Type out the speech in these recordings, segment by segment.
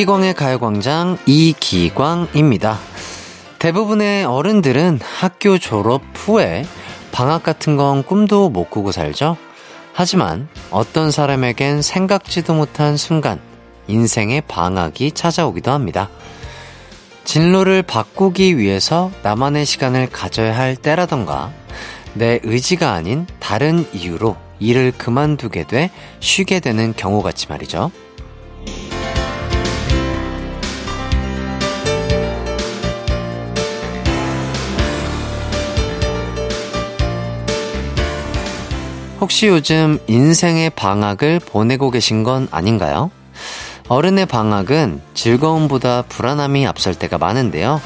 이기광의 가요광장 이기광입니다. 대부분의 어른들은 학교 졸업 후에 방학 같은 건 꿈도 못 꾸고 살죠? 하지만 어떤 사람에겐 생각지도 못한 순간 인생의 방학이 찾아오기도 합니다. 진로를 바꾸기 위해서 나만의 시간을 가져야 할 때라던가 내 의지가 아닌 다른 이유로 일을 그만두게 돼 쉬게 되는 경우 같이 말이죠. 혹시 요즘 인생의 방학을 보내고 계신 건 아닌가요? 어른의 방학은 즐거움보다 불안함이 앞설 때가 많은데요.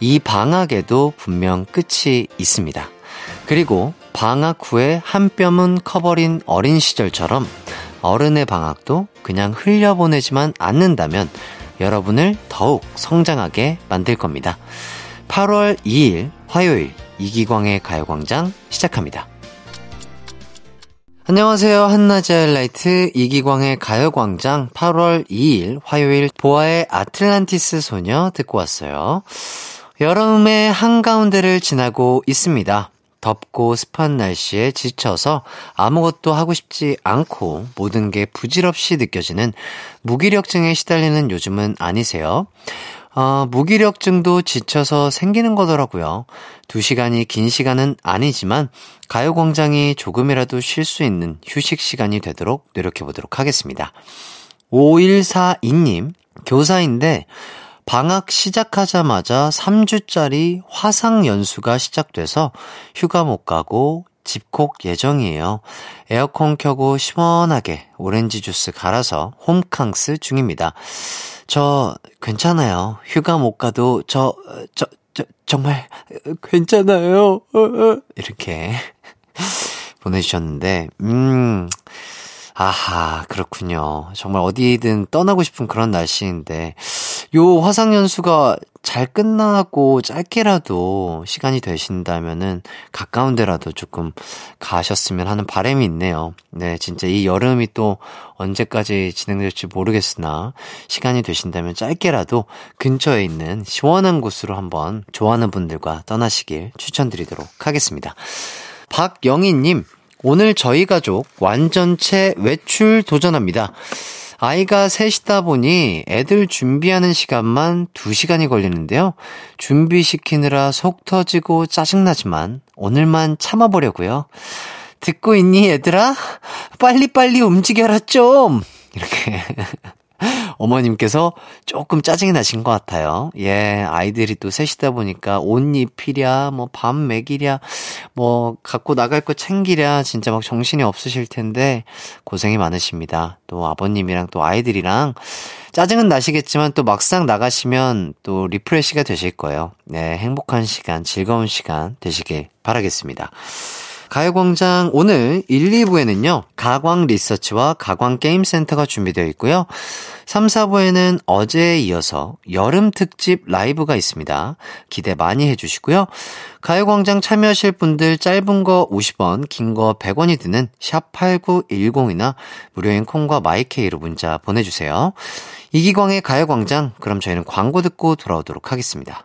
이 방학에도 분명 끝이 있습니다. 그리고 방학 후에 한 뼘은 커버린 어린 시절처럼 어른의 방학도 그냥 흘려보내지만 않는다면 여러분을 더욱 성장하게 만들 겁니다. 8월 2일 화요일 이기광의 가요광장 시작합니다. 안녕하세요. 한낮의 하이라이트 이기광의 가요광장 8월 2일 화요일 보아의 아틀란티스 소녀 듣고 왔어요. 여름의 한가운데를 지나고 있습니다. 덥고 습한 날씨에 지쳐서 아무것도 하고 싶지 않고 모든 게 부질없이 느껴지는 무기력증에 시달리는 요즘은 아니세요? 어, 무기력증도 지쳐서 생기는 거더라고요. 두 시간이 긴 시간은 아니지만 가요광장이 조금이라도 쉴 수 있는 휴식 시간이 되도록 노력해 보도록 하겠습니다. 5142님, 교사인데 방학 시작하자마자 3주짜리 화상 연수가 시작돼서 휴가 못 가고 집콕 예정이에요. 에어컨 켜고 시원하게 오렌지 주스 갈아서 홈캉스 중입니다. 저 괜찮아요. 휴가 못 가도 저, 저, 저 정말 괜찮아요. 이렇게 보내주셨는데, 음, 아하, 그렇군요. 정말 어디든 떠나고 싶은 그런 날씨인데, 요 화상연수가 잘 끝나고 짧게라도 시간이 되신다면은 가까운 데라도 조금 가셨으면 하는 바람이 있네요. 네, 진짜 이 여름이 또 언제까지 진행될지 모르겠으나 시간이 되신다면 짧게라도 근처에 있는 시원한 곳으로 한번 좋아하는 분들과 떠나시길 추천드리도록 하겠습니다. 박영희님, 오늘 저희 가족 완전체 외출 도전합니다. 아이가 셋이다 보니 애들 준비하는 시간만 2시간이 걸리는데요. 준비시키느라 속 터지고 짜증나지만 오늘만 참아보려고요. 듣고 있니 얘들아? 빨리빨리 움직여라 좀! 이렇게 어머님께서 조금 짜증이 나신 것 같아요. 예, 아이들이 또 셋이다 보니까 옷 입히랴, 뭐 밥 먹이랴, 뭐 갖고 나갈 거 챙기랴, 진짜 막 정신이 없으실 텐데 고생이 많으십니다. 또 아버님이랑 또 아이들이랑 짜증은 나시겠지만 또 막상 나가시면 또 refresh가 되실 거예요. 네, 행복한 시간, 즐거운 시간 되시길 바라겠습니다. 가요광장 오늘 1, 2부에는요, 가광 리서치와 가광 게임센터가 준비되어 있고요. 3, 4부에는 어제에 이어서 여름 특집 라이브가 있습니다. 기대 많이 해주시고요. 가요광장 참여하실 분들 짧은 거 50원, 긴 거 100원이 드는 샵8910이나 무료인 콩과 마이케이로 문자 보내주세요. 이기광의 가요광장, 그럼 저희는 광고 듣고 돌아오도록 하겠습니다.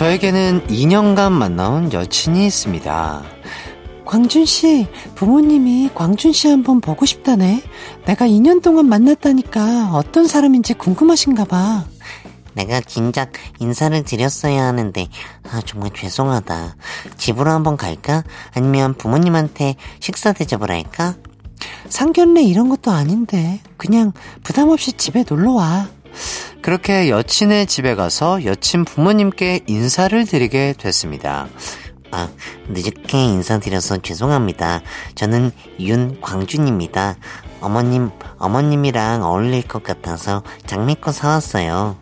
저에게는 2년간 만나온 여친이 있습니다. 광준 씨, 부모님이 광준 씨 한번 보고 싶다네. 내가 2년 동안 만났다니까 어떤 사람인지 궁금하신가 봐. 내가 진작 인사를 드렸어야 하는데 아 정말 죄송하다. 집으로 한번 갈까? 아니면 부모님한테 식사 대접을 할까? 상견례 이런 것도 아닌데 그냥 부담 없이 집에 놀러 와. 그렇게 여친의 집에 가서 여친 부모님께 인사를 드리게 됐습니다. 아, 늦게 인사드려서 죄송합니다. 저는 윤광준입니다. 어머님, 어머님이랑 어울릴 것 같아서 장미꽃 사왔어요.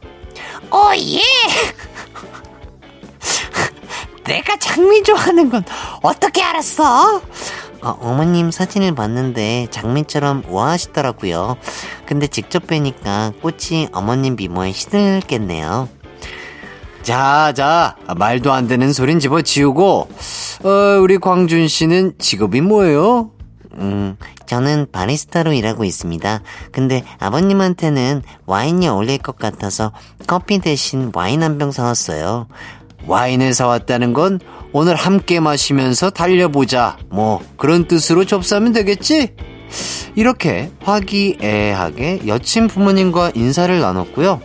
오, 예! 내가 장미 좋아하는 건 어떻게 알았어? 어, 어머님 사진을 봤는데 장미처럼 우아하시더라고요. 근데 직접 뵈니까 꽃이 어머님 미모에 시들겠네요. 자, 자, 말도 안 되는 소린 집어치우고, 어, 우리 광준 씨는 직업이 뭐예요? 음, 저는 바리스타로 일하고 있습니다. 근데 아버님한테는 와인이 어울릴 것 같아서 커피 대신 와인 한 병 사왔어요. 와인을 사왔다는 건 오늘 함께 마시면서 달려보자. 뭐, 그런 뜻으로 접수하면 되겠지? 이렇게 화기애애하게 여친 부모님과 인사를 나눴고요.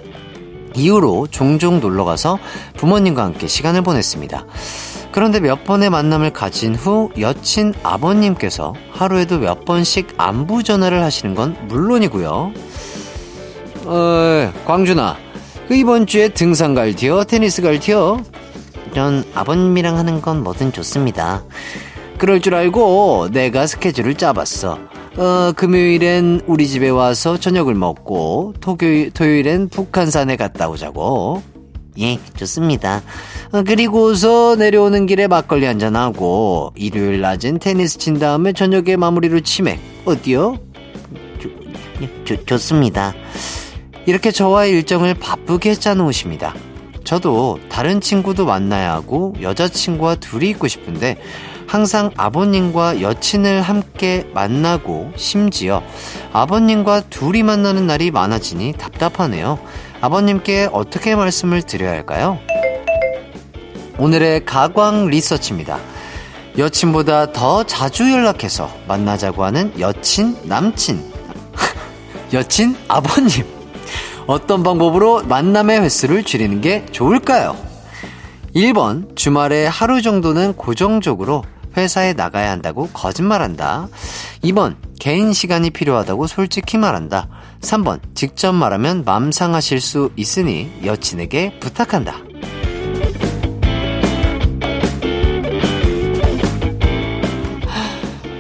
이후로 종종 놀러가서 부모님과 함께 시간을 보냈습니다. 그런데 몇 번의 만남을 가진 후 여친 아버님께서 하루에도 몇 번씩 안부 전화를 하시는 건 물론이고요. 어, 광준아, 그 이번 주에 등산 갈티어, 테니스 갈티어? 전 아버님이랑 하는 건 뭐든 좋습니다. 그럴 줄 알고 내가 스케줄을 짜봤어. 어, 금요일엔 우리 집에 와서 저녁을 먹고, 토요일, 토요일엔 북한산에 갔다 오자고. 예, 좋습니다. 어, 그리고서 내려오는 길에 막걸리 한잔하고, 일요일 낮엔 테니스 친 다음에 저녁에 마무리로 치맥. 어때요? 예, 좋, 좋습니다. 이렇게 저와의 일정을 바쁘게 짜놓으십니다. 저도 다른 친구도 만나야 하고 여자친구와 둘이 있고 싶은데 항상 아버님과 여친을 함께 만나고 심지어 아버님과 둘이 만나는 날이 많아지니 답답하네요. 아버님께 어떻게 말씀을 드려야 할까요? 오늘의 가광 리서치입니다. 여친보다 더 자주 연락해서 만나자고 하는 여친, 남친. 여친, 아버님. 어떤 방법으로 만남의 횟수를 줄이는 게 좋을까요? 1번, 주말에 하루 정도는 고정적으로 회사에 나가야 한다고 거짓말한다. 2번, 개인 시간이 필요하다고 솔직히 말한다. 3번, 직접 말하면 맘 상하실 수 있으니 여친에게 부탁한다.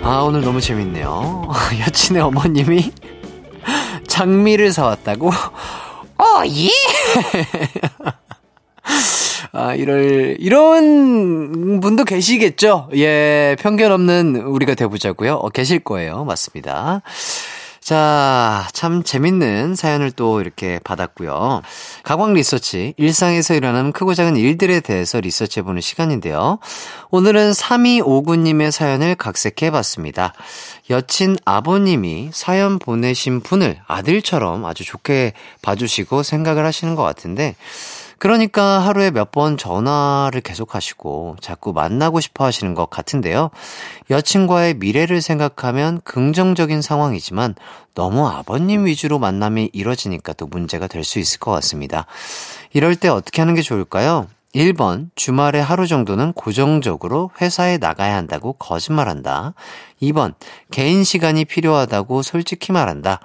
아, 오늘 너무 재밌네요. 여친의 어머님이 장미를 사왔다고? 어, 예! 아, 이럴, 이런 분도 계시겠죠? 예, 편견 없는 우리가 돼보자고요. 어, 계실 거예요. 맞습니다. 자, 참 재밌는 사연을 또 이렇게 받았고요. 가광 리서치, 일상에서 일어나는 크고 작은 일들에 대해서 리서치해보는 시간인데요. 오늘은 3259님의 사연을 각색해봤습니다. 여친 아버님이 사연 보내신 분을 아들처럼 아주 좋게 봐주시고 생각을 하시는 것 같은데, 그러니까 하루에 몇 번 전화를 계속 하시고 자꾸 만나고 싶어 하시는 것 같은데요. 여친과의 미래를 생각하면 긍정적인 상황이지만 너무 아버님 위주로 만남이 이뤄지니까 또 문제가 될 수 있을 것 같습니다. 이럴 때 어떻게 하는 게 좋을까요? 1번, 주말에 하루 정도는 고정적으로 회사에 나가야 한다고 거짓말한다. 2번, 개인 시간이 필요하다고 솔직히 말한다.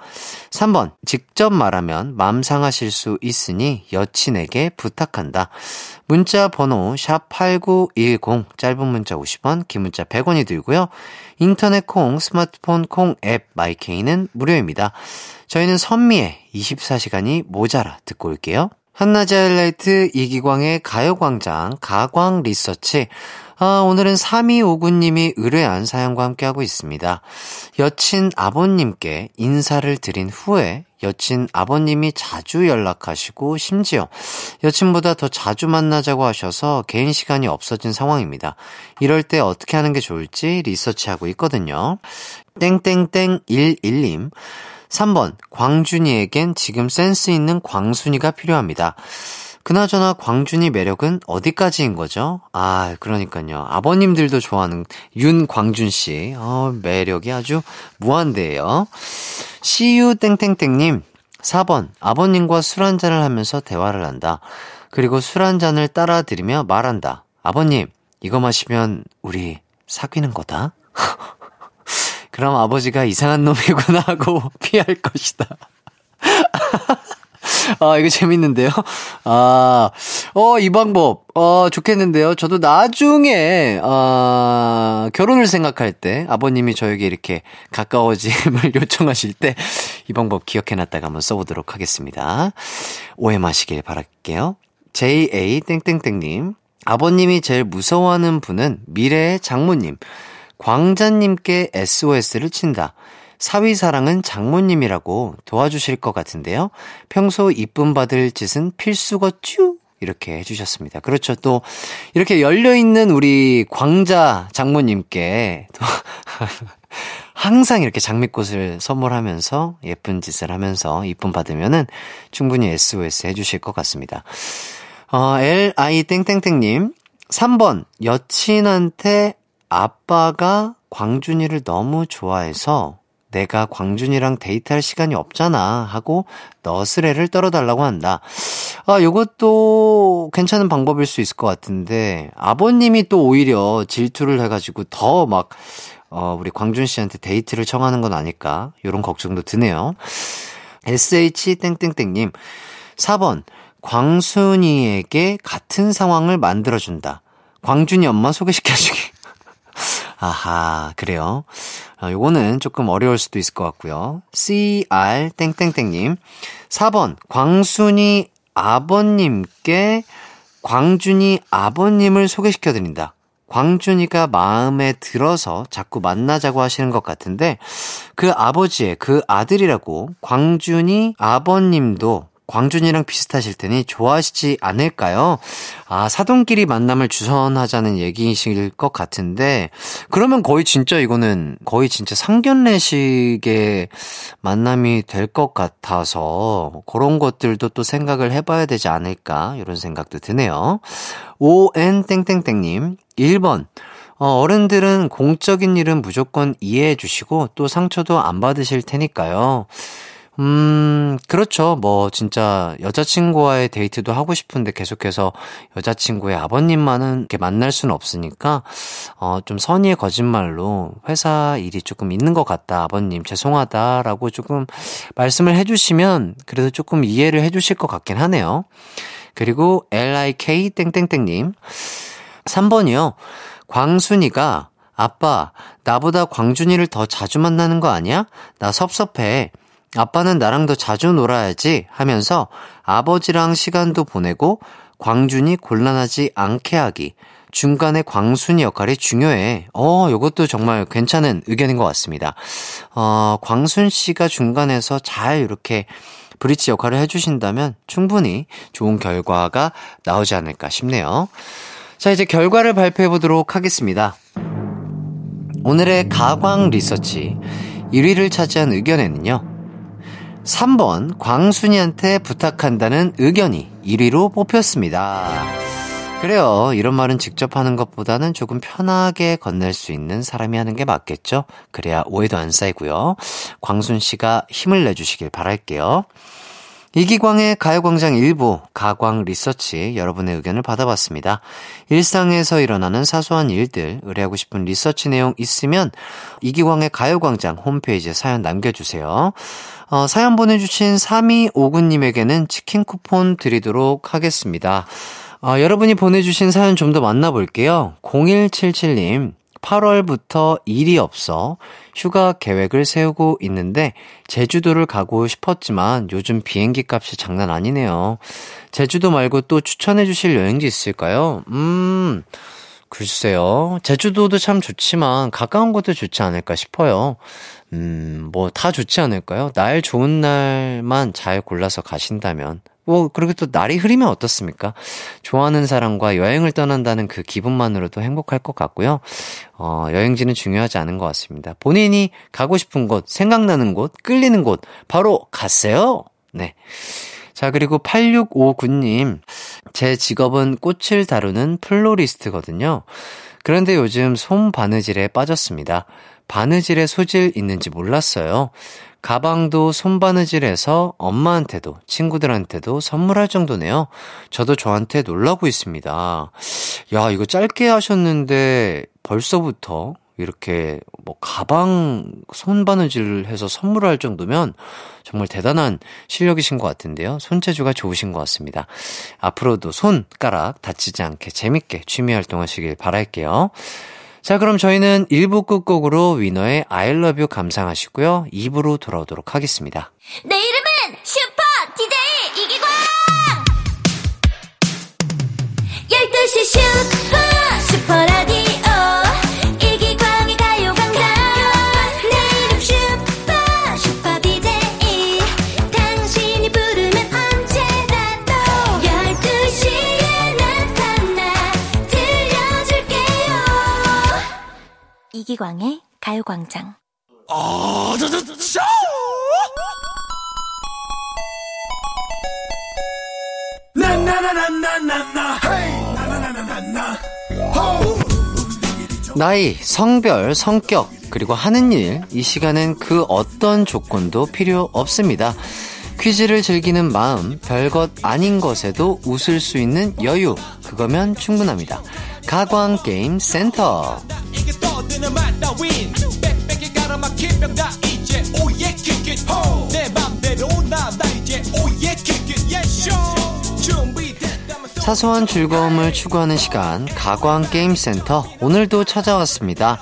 3번, 직접 말하면 맘 상하실 수 있으니 여친에게 부탁한다. 문자 번호 샵8910, 짧은 문자 50원, 긴 문자 100원이 들고요. 인터넷 콩, 스마트폰 콩 앱 마이케이는 무료입니다. 저희는 선미의 24시간이 모자라 듣고 올게요. 한낮의 하이라이트 이기광의 가요광장 가광 리서치. 아, 오늘은 3259님이 의뢰한 사연과 함께하고 있습니다. 여친 아버님께 인사를 드린 후에 여친 아버님이 자주 연락하시고 심지어 여친보다 더 자주 만나자고 하셔서 개인 시간이 없어진 상황입니다. 이럴 때 어떻게 하는 게 좋을지 리서치하고 있거든요. 땡땡땡 11님. 3번, 광준이에겐 지금 센스 있는 광순이가 필요합니다. 그나저나 광준이 매력은 어디까지인 거죠? 아, 그러니까요. 아버님들도 좋아하는 윤광준 씨. 어, 매력이 아주 무한대예요. CU 땡땡땡님. 4번, 아버님과 술 한잔을 하면서 대화를 한다. 그리고 술 한잔을 따라 드리며 말한다. 아버님, 이거 마시면 우리 사귀는 거다? 그럼 아버지가 이상한 놈이구나 하고 피할 것이다. 아, 이거 재밌는데요? 아, 어, 이 방법, 어, 좋겠는데요? 저도 나중에, 아, 결혼을 생각할 때, 아버님이 저에게 이렇게 가까워짐을 요청하실 때, 이 방법 기억해놨다가 한번 써보도록 하겠습니다. 오해 마시길 바랄게요. JA 땡땡땡님, 아버님이 제일 무서워하는 분은 미래의 장모님, 광자님께 SOS를 친다. 사위 사랑은 장모님이라고 도와주실 것 같은데요. 평소 이쁨 받을 짓은 필수거쭈 이렇게 해주셨습니다. 그렇죠. 또 이렇게 열려 있는 우리 광자 장모님께 또 항상 이렇게 장미꽃을 선물하면서 예쁜 짓을 하면서 이쁨 받으면은 충분히 SOS 해주실 것 같습니다. 어, LI 땡땡땡님 3번 여친한테 아빠가 광준이를 너무 좋아해서 내가 광준이랑 데이트할 시간이 없잖아 하고 너스레를 떨어달라고 한다. 아, 요것도 괜찮은 방법일 수 있을 것 같은데 아버님이 또 오히려 질투를 해가지고 더 막 어, 우리 광준 씨한테 데이트를 청하는 건 아닐까 요런 걱정도 드네요. SH 땡땡땡님 4번 광순이에게 같은 상황을 만들어준다. 광준이 엄마 소개시켜주기. 아하, 그래요. 아, 요거는 조금 어려울 수도 있을 것 같고요. CR 땡땡땡님. 4번 광순이 아버님께 광준이 아버님을 소개시켜 드린다. 광준이가 마음에 들어서 자꾸 만나자고 하시는 것 같은데 그 아버지의 그 아들이라고 광준이 아버님도 광준이랑 비슷하실 테니 좋아하시지 않을까요? 아, 사돈끼리 만남을 주선하자는 얘기이실 것 같은데, 그러면 거의 진짜 이거는 거의 진짜 상견례식의 만남이 될 것 같아서, 그런 것들도 또 생각을 해봐야 되지 않을까, 이런 생각도 드네요. ON땡땡땡님, 1번. 어, 어른들은 공적인 일은 무조건 이해해 주시고 또 상처도 안 받으실 테니까요. 음, 그렇죠. 뭐, 진짜, 여자친구와의 데이트도 하고 싶은데 계속해서 여자친구의 아버님만은 이렇게 만날 수는 없으니까, 어, 좀 선의의 거짓말로 회사 일이 조금 있는 것 같다. 아버님, 죄송하다라고 조금 말씀을 해주시면 그래도 조금 이해를 해주실 것 같긴 하네요. 그리고 LIK 땡땡땡님. 3번이요. 광순이가 아빠, 나보다 광준이를 더 자주 만나는 거 아니야? 나 섭섭해. 아빠는 나랑 더 자주 놀아야지 하면서 아버지랑 시간도 보내고 광준이 곤란하지 않게 하기. 중간에 광순이 역할이 중요해. 어, 요것도 정말 괜찮은 의견인 것 같습니다. 어, 광순 씨가 중간에서 잘 이렇게 브릿지 역할을 해주신다면 충분히 좋은 결과가 나오지 않을까 싶네요. 자, 이제 결과를 발표해 보도록 하겠습니다. 오늘의 가광 리서치 1위를 차지한 의견에는요. 3번 광순이한테 부탁한다는 의견이 1위로 뽑혔습니다. 그래요. 이런 말은 직접 하는 것보다는 조금 편하게 건넬 수 있는 사람이 하는 게 맞겠죠? 그래야 오해도 안 쌓이고요. 광순 씨가 힘을 내주시길 바랄게요. 이기광의 가요광장 일부 가광 리서치 여러분의 의견을 받아봤습니다. 일상에서 일어나는 사소한 일들 의뢰하고 싶은 리서치 내용 있으면 이기광의 가요광장 홈페이지에 사연 남겨주세요. 어, 사연 보내주신 3259님에게는 치킨 쿠폰 드리도록 하겠습니다. 어, 여러분이 보내주신 사연 좀 더 만나볼게요. 0177님, 8월부터 일이 없어 휴가 계획을 세우고 있는데 제주도를 가고 싶었지만 요즘 비행기 값이 장난 아니네요. 제주도 말고 또 추천해 주실 여행지 있을까요? 음, 글쎄요. 제주도도 참 좋지만 가까운 곳도 좋지 않을까 싶어요. 음, 뭐 다 좋지 않을까요? 날 좋은 날만 잘 골라서 가신다면 뭐, 그리고 또 날이 흐리면 어떻습니까? 좋아하는 사람과 여행을 떠난다는 그 기분만으로도 행복할 것 같고요. 어, 여행지는 중요하지 않은 것 같습니다. 본인이 가고 싶은 곳, 생각나는 곳, 끌리는 곳, 바로 갔어요! 네. 자, 그리고 8659님. 제 직업은 꽃을 다루는 플로리스트거든요. 그런데 요즘 솜 바느질에 빠졌습니다. 바느질에 소질 있는지 몰랐어요. 가방도 손바느질해서 엄마한테도 친구들한테도 선물할 정도네요. 저도 저한테 놀라고 있습니다. 야, 이거 짧게 하셨는데 벌써부터 이렇게 뭐 가방 손바느질 해서 선물을 할 정도면 정말 대단한 실력이신 것 같은데요. 손재주가 좋으신 것 같습니다. 앞으로도 손가락 다치지 않게 재밌게 취미 활동하시길 바랄게요. 자, 그럼 저희는 1부 끝곡으로 위너의 I love you 감상하시고요. 2부로 돌아오도록 하겠습니다. 내 이름은 슈퍼 DJ 이기광 12시 슈 이기광의 가요광장 나이, 성별, 성격, 그리고 하는 일, 이 시간엔 그 어떤 조건도 필요 없습니다. 퀴즈를 즐기는 마음, 별것 아닌 것에도 웃을 수 있는 여유, 그거면 충분합니다. 가광게임 센터. 이게 떠드는 맛다 윈 빽빽이 가로막힌 병다 이제 오예 킥잇 내 맘대로 나나 이제 오예 킥잇 예쇼 사소한 즐거움을 추구하는 시간, 가광 게임 센터. 오늘도 찾아왔습니다.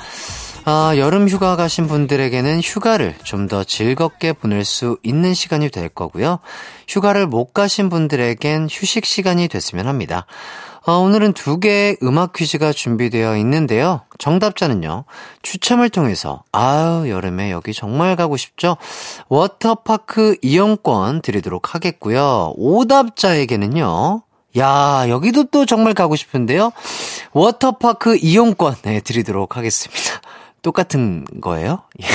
아, 여름 휴가 가신 분들에게는 휴가를 좀 더 즐겁게 보낼 수 있는 시간이 될 거고요. 휴가를 못 가신 분들에겐 휴식 시간이 됐으면 합니다. 아, 오늘은 두 개의 음악 퀴즈가 준비되어 있는데요. 정답자는요, 추첨을 통해서, 아유, 여름에 여기 정말 가고 싶죠? 워터파크 이용권 드리도록 하겠고요. 오답자에게는요, 야, 여기도 또 정말 가고 싶은데요. 워터파크 이용권, 네, 드리도록 하겠습니다. 똑같은 거예요? 예.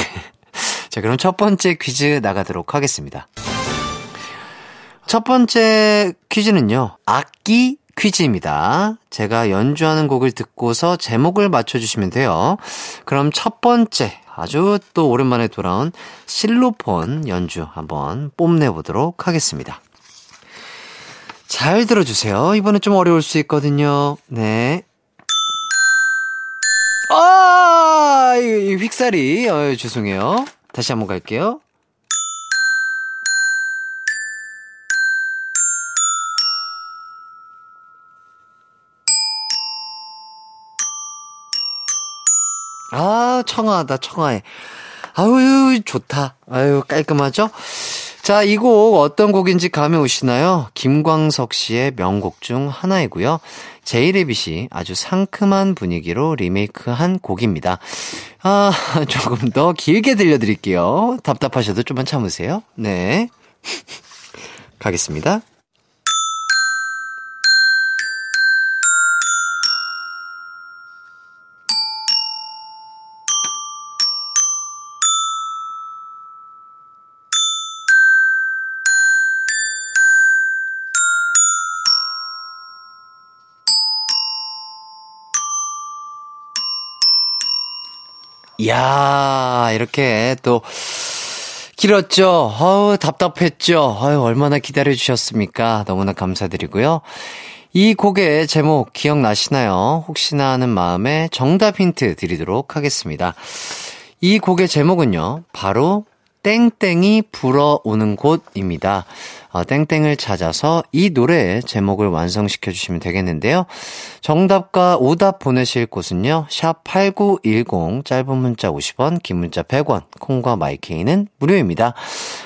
자, 그럼 첫 번째 퀴즈 나가도록 하겠습니다. 첫 번째 퀴즈는요, 악기 퀴즈입니다. 제가 연주하는 곡을 듣고서 제목을 맞춰주시면 돼요. 그럼 첫 번째, 아주 또 오랜만에 돌아온 실로폰 연주 한번 뽐내보도록 하겠습니다. 잘 들어주세요. 이번엔 좀 어려울 수 있거든요. 네. 아, 이, 이 휙사리. 어, 죄송해요. 다시 한번 갈게요. 아, 청아하다, 청아해. 아유, 좋다. 아유, 깔끔하죠? 자, 이 곡 어떤 곡인지 감이 오시나요? 김광석 씨의 명곡 중 하나이고요. 제이레빗이 아주 상큼한 분위기로 리메이크한 곡입니다. 아, 조금 더 길게 들려드릴게요. 답답하셔도 좀만 참으세요. 네. 가겠습니다. 야, 이렇게 또, 길었죠? 아우, 답답했죠? 아유, 얼마나 기다려 주셨습니까? 너무나 감사드리고요. 이 곡의 제목 기억나시나요? 혹시나 하는 마음에 정답 힌트 드리도록 하겠습니다. 이 곡의 제목은요, 바로 땡땡이 불어오는 곳입니다. 어, 땡땡을 찾아서 이 노래의 제목을 완성시켜 주시면 되겠는데요. 정답과 오답 보내실 곳은요. 샵 8910 짧은 문자 50원, 긴 문자 100원, 콩과 마이케이는 무료입니다.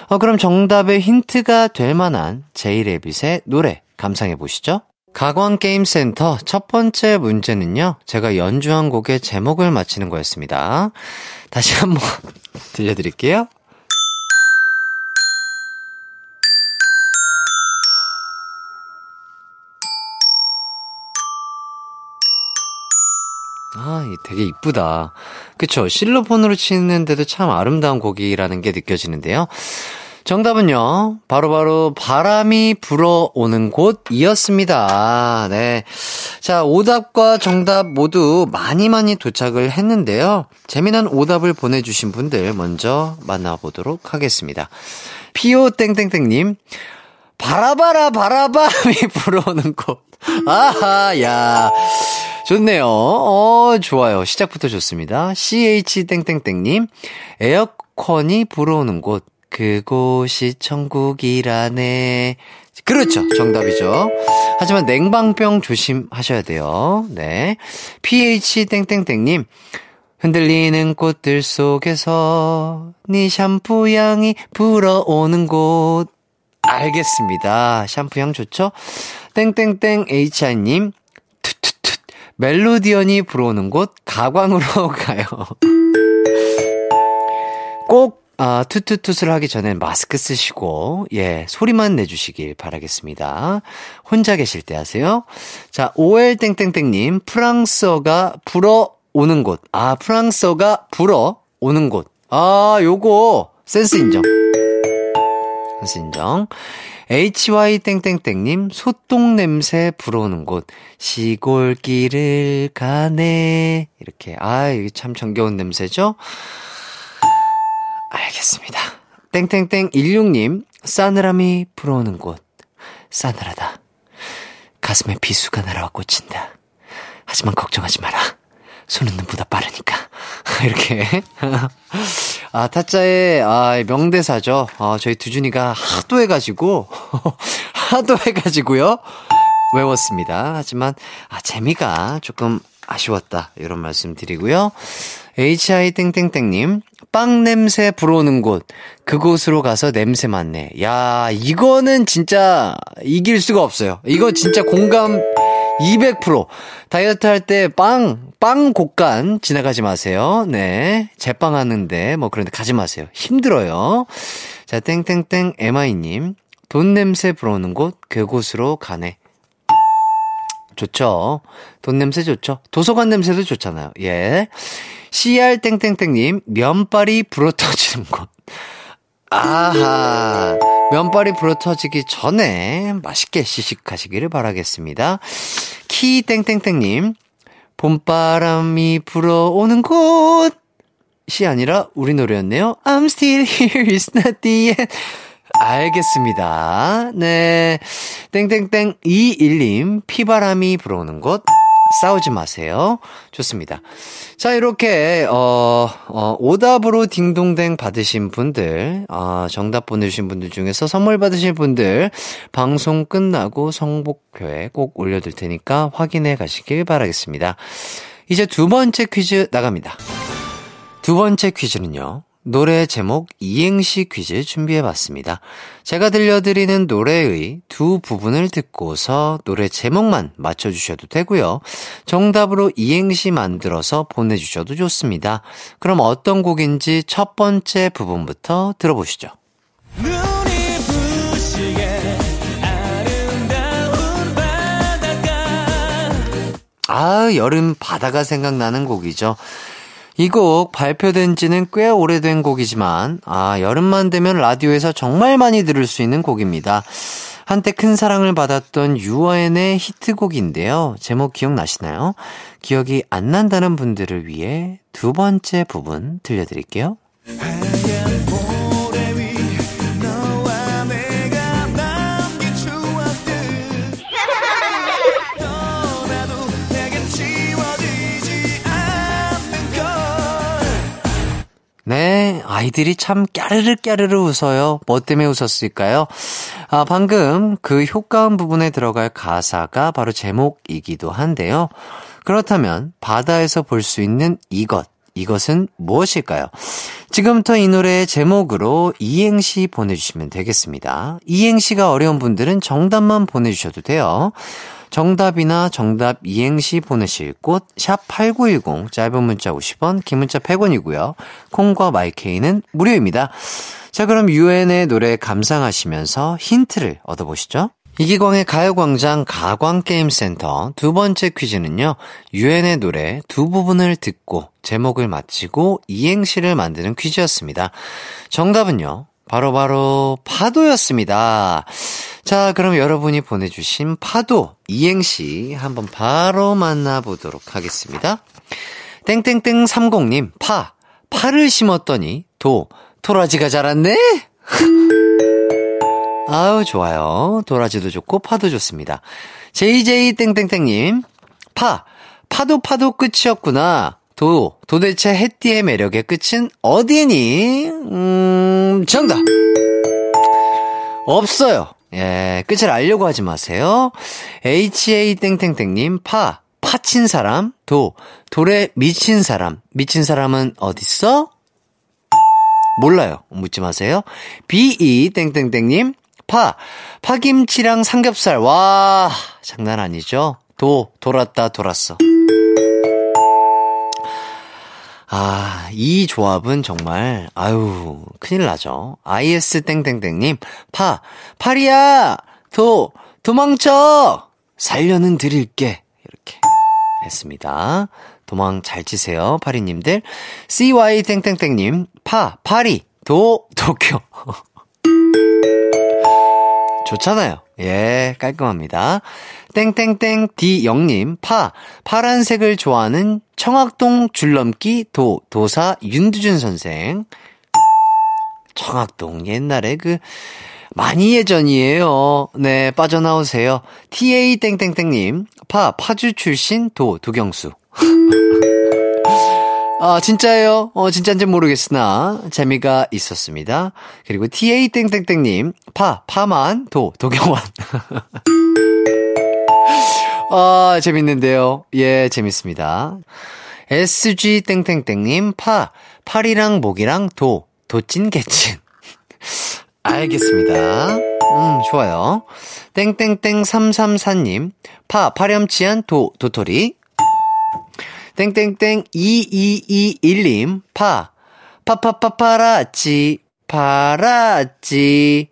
어, 그럼 정답의 힌트가 될 만한 제이레빗의 노래 감상해 보시죠. 가광게임센터 첫 번째 문제는요, 제가 연주한 곡의 제목을 맞히는 거였습니다. 다시 한번 들려드릴게요. 아, 이 되게 이쁘다. 그쵸. 실로폰으로 치는데도 참 아름다운 곡이라는 게 느껴지는데요. 정답은요, 바로바로 바로 바람이 불어오는 곳이었습니다. 네. 자, 오답과 정답 모두 많이 많이 도착을 했는데요. 재미난 오답을 보내주신 분들 먼저 만나보도록 하겠습니다. 피오 땡땡땡님, 바라바라 바라바람이 불어오는 곳. 아하, 야. 좋네요. 어, 좋아요. 시작부터 좋습니다. CH땡땡땡님, 에어컨이 불어오는 곳, 그곳이 천국이라네. 그렇죠. 정답이죠. 하지만 냉방병 조심하셔야 돼요. 네. PH땡땡땡님, 흔들리는 꽃들 속에서 네 샴푸 향이 불어오는 곳. 알겠습니다. 샴푸 향 좋죠? 땡땡땡 HI님, 투투투, 멜로디언이 불어오는 곳, 가광으로 가요. 꼭, 아, 투투투를 하기 전에 마스크 쓰시고, 예, 소리만 내주시길 바라겠습니다. 혼자 계실 때 하세요. 자, OL땡땡땡님, 프랑스어가 불어 오는 곳. 아, 프랑스어가 불어 오는 곳. 아, 요거, 센스 인정. 센스 인정. HY땡땡땡님, 소똥 냄새 불어오는 곳, 시골길을 가네. 이렇게, 아, 이게 참 정겨운 냄새죠? 알겠습니다. 땡땡땡 16님, 싸늘함이 불어오는 곳, 싸늘하다. 가슴에 비수가 날아와 꽂힌다. 하지만 걱정하지 마라. 손은 눈보다 빠르니까. 이렇게. 아, 타짜의, 아, 명대사죠. 아, 저희 두준이가 하도 해가지고, 하도 해가지고요. 외웠습니다. 하지만, 아, 재미가 조금 아쉬웠다. 이런 말씀 드리고요. HI땡땡땡님, 빵 냄새 불어오는 곳, 그곳으로 가서 냄새 맡네. 야, 이거는 진짜 이길 수가 없어요. 이거 진짜 공감 200%. 다이어트 할 때 빵, 빵 곡간 지나가지 마세요. 네. 제빵 하는데, 뭐 그런데 가지 마세요. 힘들어요. 자, 땡땡땡 MI님. 돈 냄새 불어오는 곳, 그곳으로 가네. 좋죠. 돈 냄새 좋죠. 도서관 냄새도 좋잖아요. 예. CR땡땡땡님, 면발이 불어 터지는 곳. 아하. 면발이 불어 터지기 전에 맛있게 시식하시기를 바라겠습니다. 키땡땡땡님, 봄바람이 불어오는 곳이 아니라 우리 노래였네요. I'm still here, it's not the end. 알겠습니다. 네. 땡땡땡 21님, 피바람이 불어오는 곳. 싸우지 마세요. 좋습니다. 자, 이렇게, 어, 어, 오답으로 딩동댕 받으신 분들, 아, 정답 보내주신 분들 중에서 선물 받으실 분들, 방송 끝나고 성복표에 꼭 올려둘 테니까 확인해 가시길 바라겠습니다. 이제 두 번째 퀴즈 나갑니다. 두 번째 퀴즈는요. 노래 제목 이행시 퀴즈 준비해 봤습니다. 제가 들려드리는 노래의 두 부분을 듣고서 노래 제목만 맞춰주셔도 되고요. 정답으로 이행시 만들어서 보내주셔도 좋습니다. 그럼 어떤 곡인지 첫 번째 부분부터 들어보시죠. 아, 여름 바다가 생각나는 곡이죠. 이 곡 발표된 지는 꽤 오래된 곡이지만, 아, 여름만 되면 라디오에서 정말 많이 들을 수 있는 곡입니다. 한때 큰 사랑을 받았던 유아인의 히트곡인데요. 제목 기억나시나요? 기억이 안 난다는 분들을 위해 두 번째 부분 들려드릴게요. 아이들이 참 까르르 까르르 웃어요. 뭐 때문에 웃었을까요? 아, 방금 그 효과음 부분에 들어갈 가사가 바로 제목이기도 한데요. 그렇다면 바다에서 볼 수 있는 이것, 이것은 무엇일까요? 지금부터 이 노래의 제목으로 이행시 보내주시면 되겠습니다. 이행시가 어려운 분들은 정답만 보내주셔도 돼요. 정답이나 정답 이행시 보내실 곳, 샵 8910, 짧은 문자 50원, 긴 문자 100원이고요. 콩과 마이케이는 무료입니다. 자, 그럼 유엔의 노래 감상하시면서 힌트를 얻어보시죠. 이기광의 가요광장 가광게임센터 두 번째 퀴즈는요, 유엔의 노래 두 부분을 듣고 제목을 맞히고 이행시를 만드는 퀴즈였습니다. 정답은요, 바로바로 파도였습니다. 자, 그럼 여러분이 보내주신 파도 이행시 한번 바로 만나보도록 하겠습니다. 땡땡땡 30님, 파. 파를 심었더니 도. 토라지가 자랐네? 아우, 좋아요. 도라지도 좋고, 파도 좋습니다. JJ 땡땡땡님, 파. 파도 파도 끝이었구나. 도, 도대체 해띠의 매력의 끝은 어디니? 음, 정답! 없어요. 예, 끝을 알려고 하지 마세요. HA 땡땡땡님, 파, 파친 사람, 도, 돌에 미친 사람, 미친 사람은 어딨어? 몰라요. 묻지 마세요. BE 땡땡땡님, 파, 파김치랑 삼겹살, 와, 장난 아니죠? 도, 돌았다, 돌았어. 아, 이 조합은 정말, 아유, 큰일 나죠. IS 땡땡땡님, 파, 파리야! 도, 도망쳐! 살려는 드릴게. 이렇게 했습니다. 도망 잘 치세요, 파리님들. CY 땡땡땡님, 파, 파리, 도, 도쿄. 좋잖아요. 예, 깔끔합니다. 땡땡땡 D0님, 파, 파란색을 좋아하는 청학동 줄넘기 도, 도사 윤두준 선생. 청학동 옛날에 그, 많이 예전이에요. 네, 빠져나오세요. TA 땡땡땡님, 파, 파주 출신 도, 도경수. 아, 진짜예요? 어, 진짜인지 모르겠으나, 재미가 있었습니다. 그리고 TA 땡땡땡님, 파, 파만, 도, 도경환. 아, 재밌는데요. 예, 재밌습니다. SG 땡땡땡님, 파, 팔이랑 목이랑 도, 도찐 개찐. 알겠습니다. 음, 좋아요. 땡땡땡 334님, 파, 파렴치한 도, 도토리. 땡땡땡 2221님, 파, 파파파파라치, 파라치.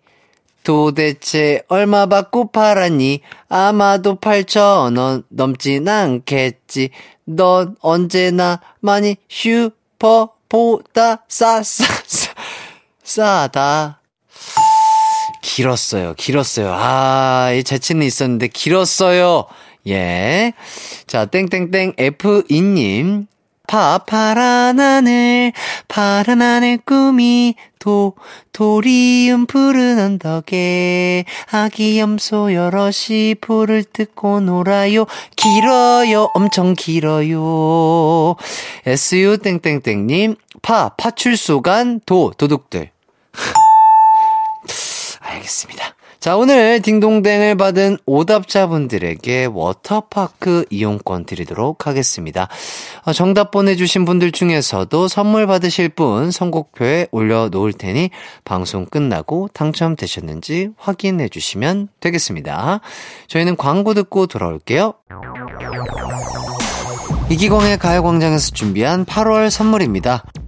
도대체 얼마 받고 팔았니? 아마도 8천원 넘진 않겠지. 넌 언제나 많이 슈퍼보다 싸, 싸, 싸, 싸다. 길었어요. 길었어요. 아, 이 재치는 있었는데 길었어요. 예. 자, 땡땡땡 F2님. 파, 파란 하늘, 파란 하늘 꿈이, 도, 도리음 푸른 언덕에, 아기 염소 여럿이 불을 뜯고 놀아요. 길어요, 엄청 길어요. SU 땡땡땡님, 파, 파출소 간 도, 도둑들. 알겠습니다. 자, 오늘 딩동댕을 받은 오답자분들에게 워터파크 이용권 드리도록 하겠습니다. 어, 정답 보내주신 분들 중에서도 선물 받으실 분 선곡표에 올려놓을 테니 방송 끝나고 당첨되셨는지 확인해 주시면 되겠습니다. 저희는 광고 듣고 돌아올게요. 이기광의 가요광장에서 준비한 8월 선물입니다.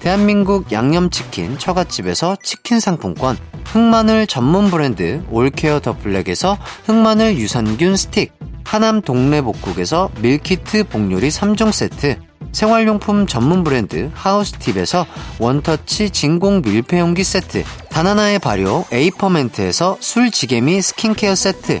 대한민국 양념치킨 처갓집에서 치킨 상품권, 흑마늘 전문 브랜드 올케어 더 블랙에서 흑마늘 유산균 스틱, 하남 동래복국에서 meal kit 복요리 3종 세트, 생활용품 전문 브랜드 하우스팁에서 원터치 진공 밀폐용기 세트, 다나나의 발효 에이퍼멘트에서 술지개미 스킨케어 세트,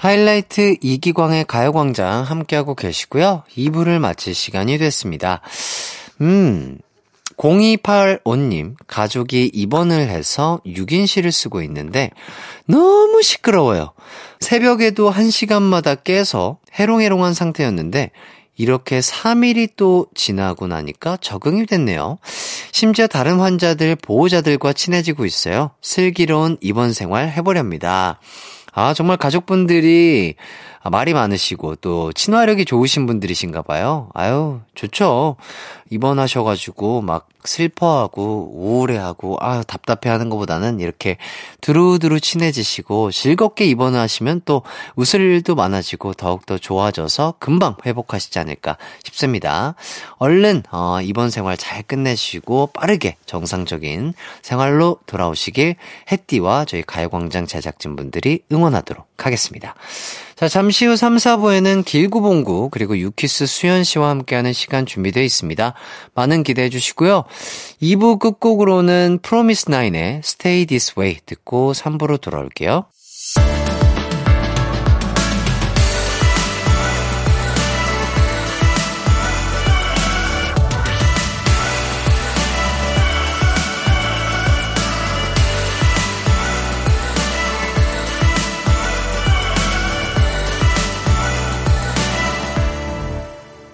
하이라이트 이기광의 가요광장 함께하고 계시고요. 2부를 마칠 시간이 됐습니다. 음, 0285님, 가족이 입원을 해서 6인실을 쓰고 있는데 너무 시끄러워요. 새벽에도 1시간마다 깨서 해롱해롱한 상태였는데 이렇게 3일이 또 지나고 나니까 적응이 됐네요. 심지어 다른 환자들, 보호자들과 친해지고 있어요. 슬기로운 입원 생활 해보렵니다. 아, 정말 가족분들이 말이 많으시고 또 친화력이 좋으신 분들이신가 봐요. 아유, 좋죠. 입원하셔가지고 막 슬퍼하고 우울해하고 아 답답해하는 것보다는 이렇게 두루두루 친해지시고 즐겁게 입원하시면 또 웃을 일도 많아지고 더욱더 좋아져서 금방 회복하시지 않을까 싶습니다. 얼른 어, 입원 생활 잘 끝내시고 빠르게 정상적인 생활로 돌아오시길 해띠와 저희 가요광장 제작진분들이 응원하도록 하겠습니다. 자, 잠시 후 3, 4부에는 길구봉구, 그리고 유키스 수현 씨와 함께하는 시간 준비되어 있습니다. 많은 기대해 주시고요. 2부 끝곡으로는 프로미스 나인의 Stay This Way 듣고 3부로 돌아올게요.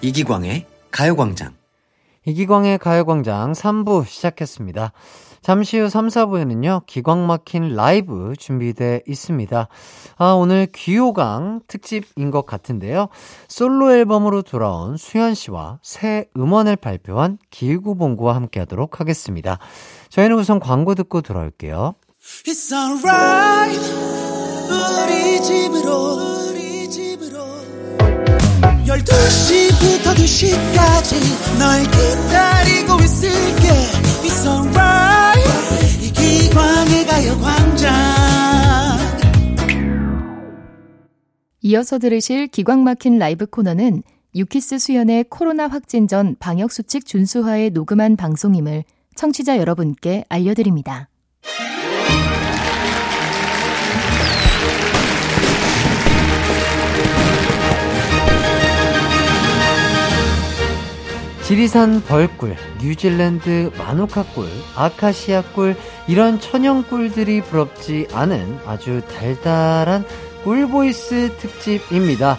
이기광의 가요광장. 이기광의 가요광장 3부 시작했습니다. 잠시 후 3, 4부에는요, 기광 막힌 라이브 준비돼 있습니다. 아, 오늘 귀호강 특집인 것 같은데요. 솔로 앨범으로 돌아온 수현 씨와 새 음원을 발표한 길구봉구와 함께 하도록 하겠습니다. 저희는 우선 광고 듣고 돌아올게요. It's alright 우리 집으로 12시부터 2시까지 널 기다리고 있을게. It's alright. 이기광의 가요광장. 이어서 들으실 기광 막힌 라이브 코너는 유키스 수연의 코로나 확진 전 방역수칙 준수하에 녹음한 방송임을 청취자 여러분께 알려드립니다. 지리산 벌꿀, 뉴질랜드 마누카꿀, 아카시아꿀, 이런 천연꿀들이 부럽지 않은 아주 달달한 꿀보이스 특집입니다.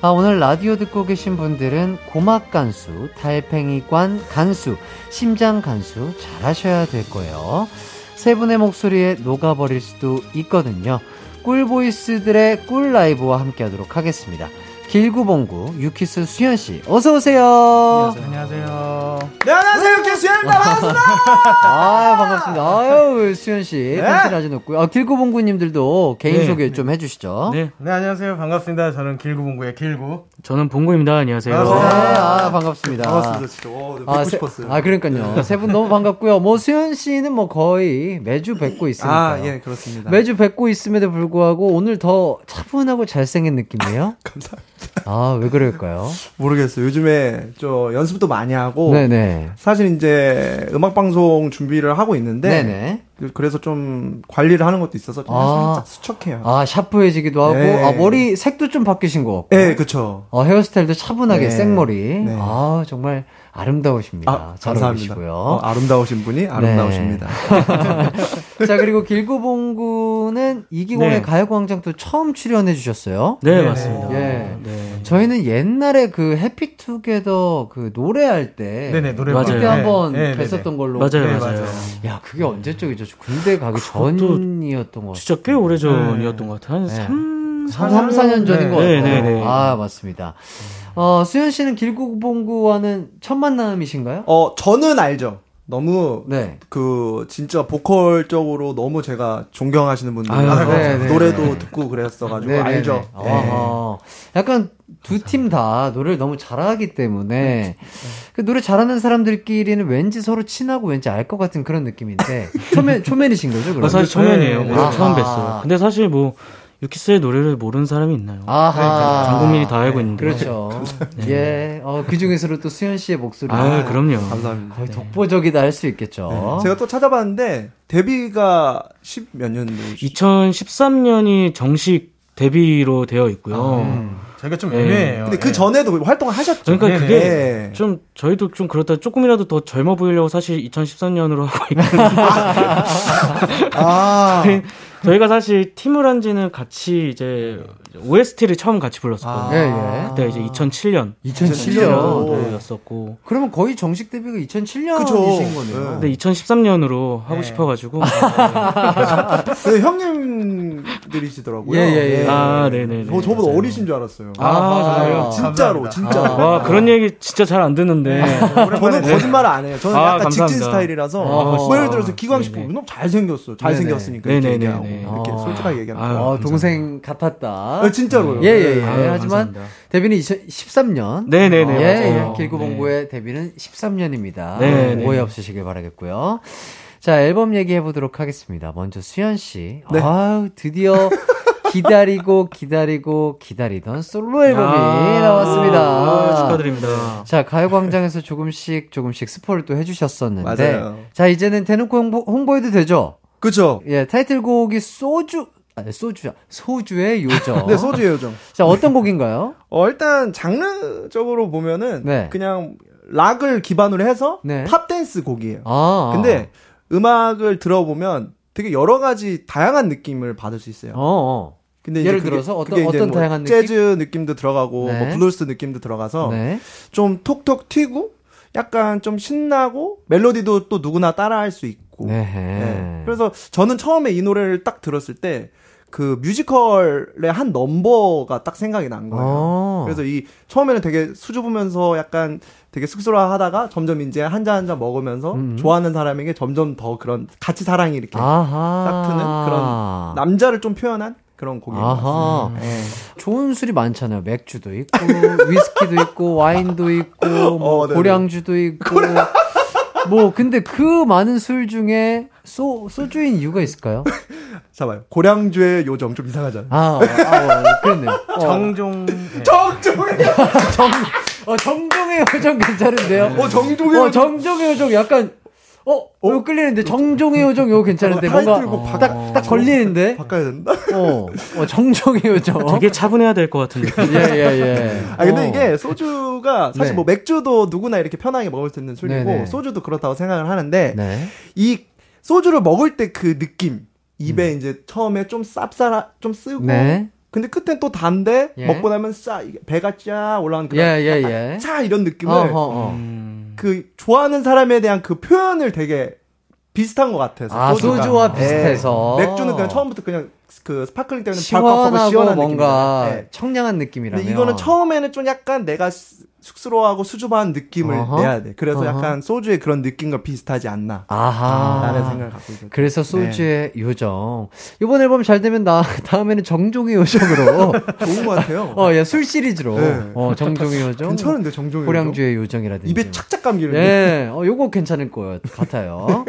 아, 오늘 라디오 듣고 계신 분들은 고막 간수, 달팽이관 간수, 심장 간수 잘 하셔야 될 거예요. 세 분의 목소리에 녹아버릴 수도 있거든요. 꿀보이스들의 꿀 라이브와 함께 하도록 하겠습니다. 길구봉구 유키스 수현 씨 어서 오세요. 안녕하세요. 네 안녕하세요 김수현입니다 반갑습니다 아 반갑습니다. 아유 수현 씨 텐션 아주 높고요. 아, 길구봉구님들도 개인 네. 소개 좀 해주시죠. 네, 네 안녕하세요 반갑습니다 저는 길구봉구의 길구 저는 봉구입니다. 안녕하세요. 네, 아 반갑습니다. 반갑습니다 진짜 오, 뵙고 아, 세- 싶었어요 아 그러니까요. 세 분 너무 반갑고요. 뭐 수현 씨는 뭐 거의 매주 뵙고 있으니까. 아예 그렇습니다 매주 뵙고 있음에도 불구하고 오늘 더 차분하고 잘생긴 느낌이에요. 감사합니다 아 왜 그럴까요? 모르겠어요 요즘에 저 연습도 많이 하고 네네. 사실 이제 음악 방송 준비를 하고 있는데 네네. 그- 그래서 좀 관리를 하는 것도 있어서 좀 아. 살짝 수척해요. 아 샤프해지기도 하고 네. 아 머리 색도 좀 바뀌신 것 같고. 예, 그쵸. 어, 헤어스타일도 차분하게 네. 생머리. 네. 아 정말 아름다우십니다. 아, 잘 감사합니다. 어울리시고요. 어, 아름다우신 분이 아름다우십니다. 자 그리고 길구봉구는 이기광의 네. 가요광장 또 처음 출연해 주셨어요. 네, 네네. 맞습니다. 예. 네. 저희는 옛날에 그 해피투게더 그 노래할 때 네네 노래. 그때 네. 한번 네, 네, 뵀었던 걸로 맞아요, 네, 맞아요. 야 그게 언제적이죠? 군대 가기 그것도 전이었던 것 같아요. 진짜 꽤 오래 전이었던 것 같아요. 한 네. 3, 3, 4년 전인 네. 것 같아요. 네, 네, 네. 아 맞습니다. 어 수현 씨는 길구봉구와는 첫 만남이신가요? 어, 저는 알죠. 너무 네. 그 진짜 보컬적으로 너무 제가 존경하시는 분들 아, 노래도 네. 듣고 그랬어 가지고 네, 네, 알죠. 네. 어허. 약간 두 팀 다 노래를 너무 잘하기 때문에 그 노래 잘하는 사람들끼리는 왠지 서로 친하고 왠지 알 것 같은 그런 느낌인데 초면 초면이신 거죠? 그럼? 아, 사실 초면이에요. 네. 처음 뵀어요. 근데 사실 뭐 유키스의 노래를 모르는 사람이 있나요? 아하. 전 국민이 다 알고 있는데. 그렇죠. 예. 어, 그 중에서도 또 수현 씨의 목소리. 아, 그럼요. 감사합니다. 거의 독보적이다 할 수 있겠죠. 제가 또 찾아봤는데 데뷔가 10 몇 년도 2013년이 정식 데뷔로 되어 있고요. 음, 저희가 좀 네. 애매해요. 근데 그 예. 전에도 활동을 하셨죠. 그러니까 네네. 그게 네. 좀 저희도 좀 그렇다 조금이라도 더 젊어 보이려고 사실 2013년으로 하고 있거든요. 아, 저희가 사실 팀을 한 지는 같이 이제 OST를 처음 같이 불렀었거든요. 예, 예. 그때 이제 2007년. 2007년. 였었고. 그러면 거의 정식 데뷔가 2007년이신 그쵸. 거네요. 근데 2013년으로 하고 네. 싶어가지고. 네, 형님들이시더라고요. 예, 예, 예. 아, 네네네. 저, 저보다 어리신 줄 알았어요. 아, 정말요? 진짜로, 진짜로. 와, 그런 얘기 진짜 잘 안 듣는데. 저는 거짓말을 안 해요. 저는 아, 약간 직진 감사합니다. 스타일이라서 아, 뭐 예를 들어서 네네. 기광 씨 보면 너무 잘생겼어. 잘생겼으니까 네네. 이렇게 얘기하고 네네네네. 이렇게 아. 솔직하게 얘기하는 아유, 거. 어, 동생 같았다. 네, 진짜로요. 예, 예, 예. 아유, 하지만 감사합니다. 데뷔는 2013년. 네 네 네. 예, 맞아요. 예. 길구봉구의 데뷔는 13년입니다. 네네. 오해 없으시길 바라겠고요. 자, 앨범 얘기해 보도록 하겠습니다. 먼저 수현 씨. 네. 아우, 드디어 기다리고 기다리고 기다리던 솔로 앨범이 아, 나왔습니다. 아, 축하드립니다. 자, 가요광장에서 조금씩 조금씩 스포를 또 해주셨었는데. 맞아요. 자, 이제는 대놓고 홍보, 홍보해도 되죠? 그쵸. 예, 타이틀곡이 소주, 아니, 소주야. 소주의 요정. 네, 소주의 요정. 자, 어떤 곡인가요? 어, 일단 장르적으로 보면은 네. 그냥 락을 기반으로 해서 네. 팝 댄스 곡이에요. 아. 근데 음악을 들어보면 되게 여러 가지 다양한 느낌을 받을 수 있어요. 어, 어. 근데 예를 그게- 들어서 어떤- 어떤 뭐 다양한 느낌? 재즈 느낌도 들어가고 네. 뭐 블루스 느낌도 들어가서 네. 좀 톡톡 튀고 약간 좀 신나고 멜로디도 또 누구나 따라할 수 있고. 네. 네. 그래서 저는 처음에 이 노래를 딱 들었을 때 그 뮤지컬의 한 넘버가 딱 생각이 난 거예요. 어. 그래서 이 처음에는 되게 수줍으면서 약간 되게 쑥스러워하다가 점점 이제 한잔 한잔 먹으면서 음. 좋아하는 사람에게 점점 더 그런 같이 사랑이 이렇게 아하. 싹 트는 그런 남자를 좀 표현한 그런 곡인 것 아하. 같습니다. 네. 좋은 술이 많잖아요. 맥주도 있고, 위스키도 있고, 와인도 있고, 뭐, 어, 네네. 고량주도 있고. 뭐, 근데 그 많은 술 중에 소, 소주인 이유가 있을까요? 잠깐만요. 고량주의 요정 좀 이상하잖아요. 아, 아, 어, 그렇네요. 어, 정종. 네. 정종의 정, 어, 정종의 요정 괜찮은데요? 어, 정종의 어, 요정. 정종의 요정 약간, 어, 이거 끌리는데, 정종의 요정 이거 괜찮은데, 어, 뭔가, 타이틀곡 바- 딱, 딱 걸리는데? 바꿔야 된다? 어, 어, 정종의 요정. 되게 차분해야 될 것 같은데. 예, 예, 예. 아 근데 어. 이게 소주가 사실 네. 뭐 맥주도 누구나 이렇게 편하게 먹을 수 있는 술이고 네네. 소주도 그렇다고 생각을 하는데 네. 이 소주를 먹을 때 그 느낌 입에 이제 처음에 좀 쌉싸라 좀 쓰고 음. 네. 근데 끝엔 또 단데 예. 먹고 나면 싸 이게 배가 쫙 올라가는 그런 예, 예, 예. 차 이런 느낌을 어허, 어. 음. 그 좋아하는 사람에 대한 그 표현을 되게 비슷한 것 같아서 아, 소주가. 소주와 예. 비슷해서. 맥주는 그냥 처음부터 그냥 그 sparkling 때문에 시원하고 시원한 뭔가 느낌이잖아요. 예. 청량한 느낌이라면. 근데 이거는 처음에는 좀 약간 내가 스- 쑥스러워하고 수줍어하는 느낌을 어허. 내야 돼. 그래서 어허. 약간 소주의 그런 느낌과 비슷하지 않나. 아하. 라는 생각을 갖고 있어요. 그래서 소주의 요정. 이번 앨범 잘 되면 나 다음에는 정종의 요정으로. 좋은 것 같아요. 어, 예, 술 시리즈로. 네. 어, 정종의 요정. 괜찮은데 정종이 고량주의 요정 이라든지. 입에 착착 감기는데. 네, 어, 요거 괜찮을 것 같아요.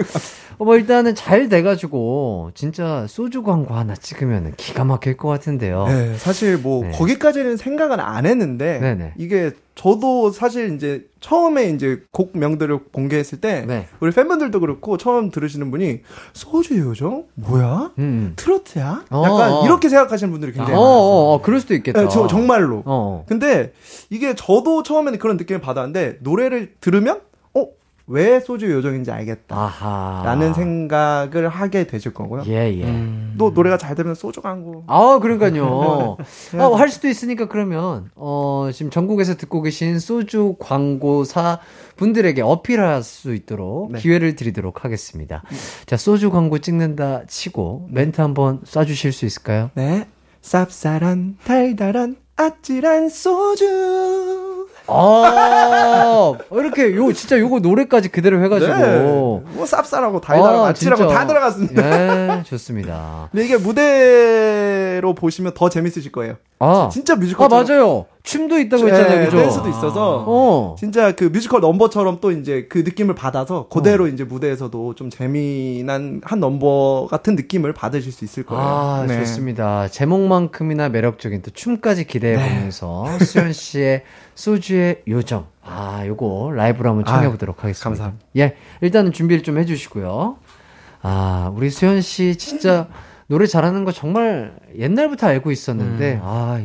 어, 뭐, 일단은 잘 돼가지고, 진짜 소주 광고 하나 찍으면 기가 막힐 것 같은데요. 네, 사실 뭐 네. 거기까지는 생각은 안 했는데 네네. 이게 저도 사실 이제 처음에 이제 곡명들을 공개했을 때 네. 우리 팬분들도 그렇고 처음 들으시는 분이 소주 요정 뭐야 음. 트로트야 어, 약간 어. 이렇게 생각하시는 분들이 어, 굉장히 어, 많았어요. 어, 그럴 수도 있겠다. 네, 저 정말로 어. 근데 이게 저도 처음에는 그런 느낌을 받았는데 노래를 들으면 어 왜 소주 요정인지 알겠다 아하. 라는 생각을 하게 되실 거고요 예, 예. 음. 또 노래가 잘 되면 소주 광고 아, 그러니까요. 아, 할 수도 있으니까 그러면 어, 지금 전국에서 듣고 계신 소주 광고사 분들에게 어필할 수 있도록 네. 기회를 드리도록 하겠습니다. 자, 소주 광고 찍는다 치고 멘트 한번 쏴 주실 수 있을까요? 네. 쌉쌀한 달달한 아찔한 소주. 아, 이렇게 요 진짜 요거 노래까지 그대로 해가지고. 네. 뭐 쌉쌀하고 달달하고 아, 아, 찔하고 진짜. 다 들어갔습니다. 네, 좋습니다. 근데 이게 무대로 보시면 더 재밌으실 거예요. 아, 진짜 뮤지컬. 아 맞아요. 춤도 있다고 했잖아요, 그죠? 댄스도 있어서. 어. 진짜 그 뮤지컬 넘버처럼 또 이제 그 느낌을 받아서 그대로 어. 이제 무대에서도 좀 재미난 한 넘버 같은 느낌을 받으실 수 있을 거예요. 아, 네. 좋습니다. 제목만큼이나 매력적인 또 춤까지 기대해 보면서 수현 씨의 소주의 요정. 아, 요거 라이브로 한번 청해 보도록 하겠습니다. 감사합니다. 예. 일단은 준비를 좀 해 주시고요. 아, 우리 수현 씨 진짜 노래 잘하는 거 정말 옛날부터 알고 있었는데, 음. 아,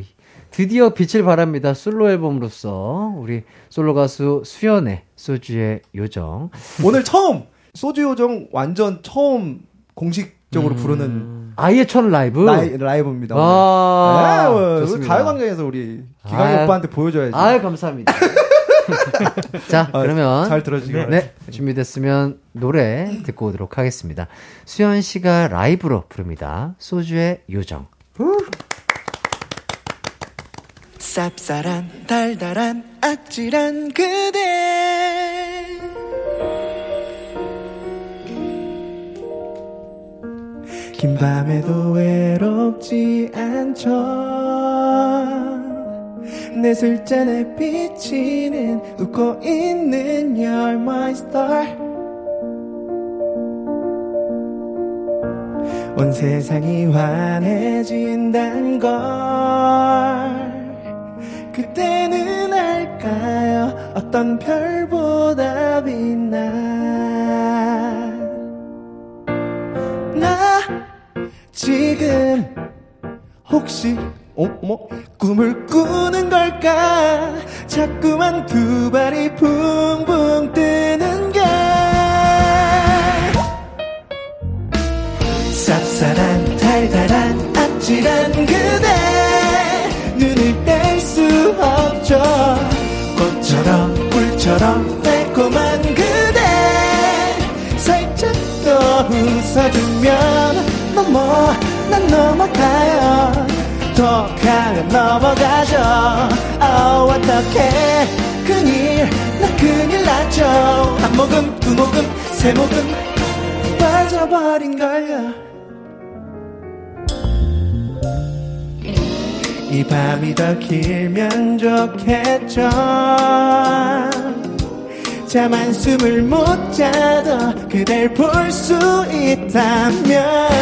드디어 빛을 발합니다. 솔로 앨범으로서 우리 솔로 가수 수연의 소주의 요정. 오늘 처음 소주 요정 완전 처음 공식적으로 부르는 아예 첫 라이브. 라이, 라이브입니다. 아. 네, 좋습니다. 가요광장에서 우리 기광이 아. 오빠한테 보여줘야지. 아유, 감사합니다. 자, 아, 그러면. 잘 들어주시기 네. 네, 준비됐으면 노래 듣고 오도록 하겠습니다. 수현 씨가 라이브로 부릅니다. 소주의 요정. 쌉쌀한 달달한 아찔한 그대. 긴 밤에도 외롭지 않죠. 내 술잔에 비치는 웃고 있는 You're my star. 온 세상이 환해진단 걸 그때는 알까요? 어떤 별보다 빛나 나 지금 혹시 어, 어머 꿈을 꾸는 걸까? 자꾸만 두 발이 붕붕 뜨는 게. 쌉쌀한 달달한 아찔한 그대 없죠. 꽃처럼 꿀처럼 달콤한 그대. 살짝 더 웃어주면 넘어 난 넘어가요. 더 가면 넘어가죠. 어 어떡해. 큰일 나 큰일 났죠. 한 모금 두 모금 세 모금. 빠져버린 걸요 이 밤이 더 길면 좋겠죠. 잠 한숨을 못 자도 그댈 볼 수 있다면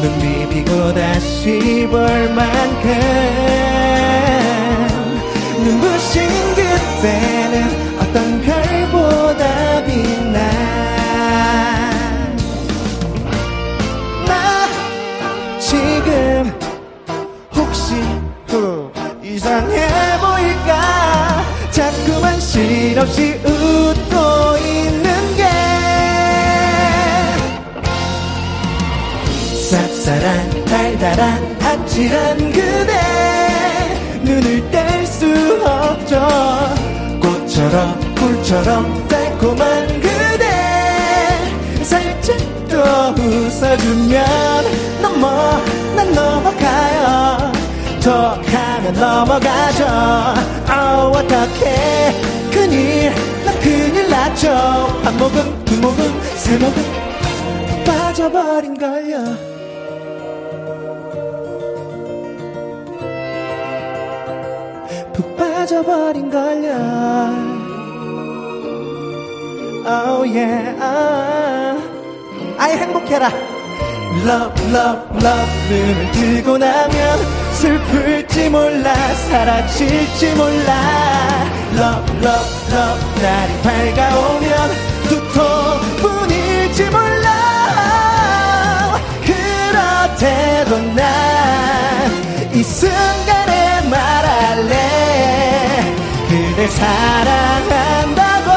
눈 비비고 다시 볼 만큼 눈부신 그때는 실없이 웃고 있는 게 쌉쌀한 달달한 아찔한 그대. 눈을 뗄 수 없죠. 꽃처럼 꿀처럼 달콤한 그대. 살짝 더 웃어주면 넘어 난 넘어가요. 더 가면 넘어가죠. 어 어떡해 큰일 나 큰일 났죠. 한 모금 두 모금 세 모금 빠져버린 걸요. 푹 빠져버린 걸요. Oh yeah ah. 아이 행복해라. Love love love 눈을 뜨고 나면 슬플지 몰라 사라질지 몰라 Love love love. 날이 밝아오면 두통뿐일지 몰라. 그렇대도 난 이 순간에 말할래. 그댈 사랑한다고.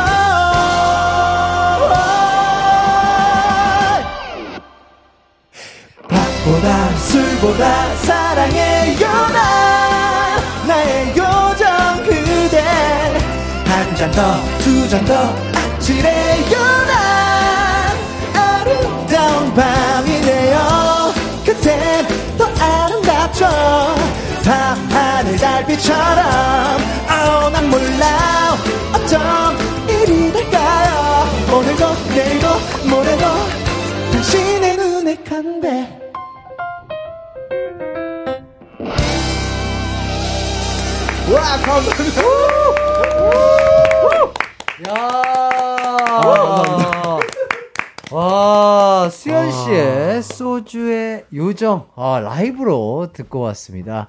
밥보다 술보다 사랑해요 나 한 잔 더 두 잔더 아찔해요 나 아름다운 밤이네요 그땐 더 아름답죠. 밤하늘 달빛처럼 oh, 난 몰라 어쩜 일이 될까요? 오늘도 내일도 모레도 당신의 눈에 간대. 와 감사합니다 야 와, 수현 씨의 소주의 요정, 아, 라이브로 듣고 왔습니다.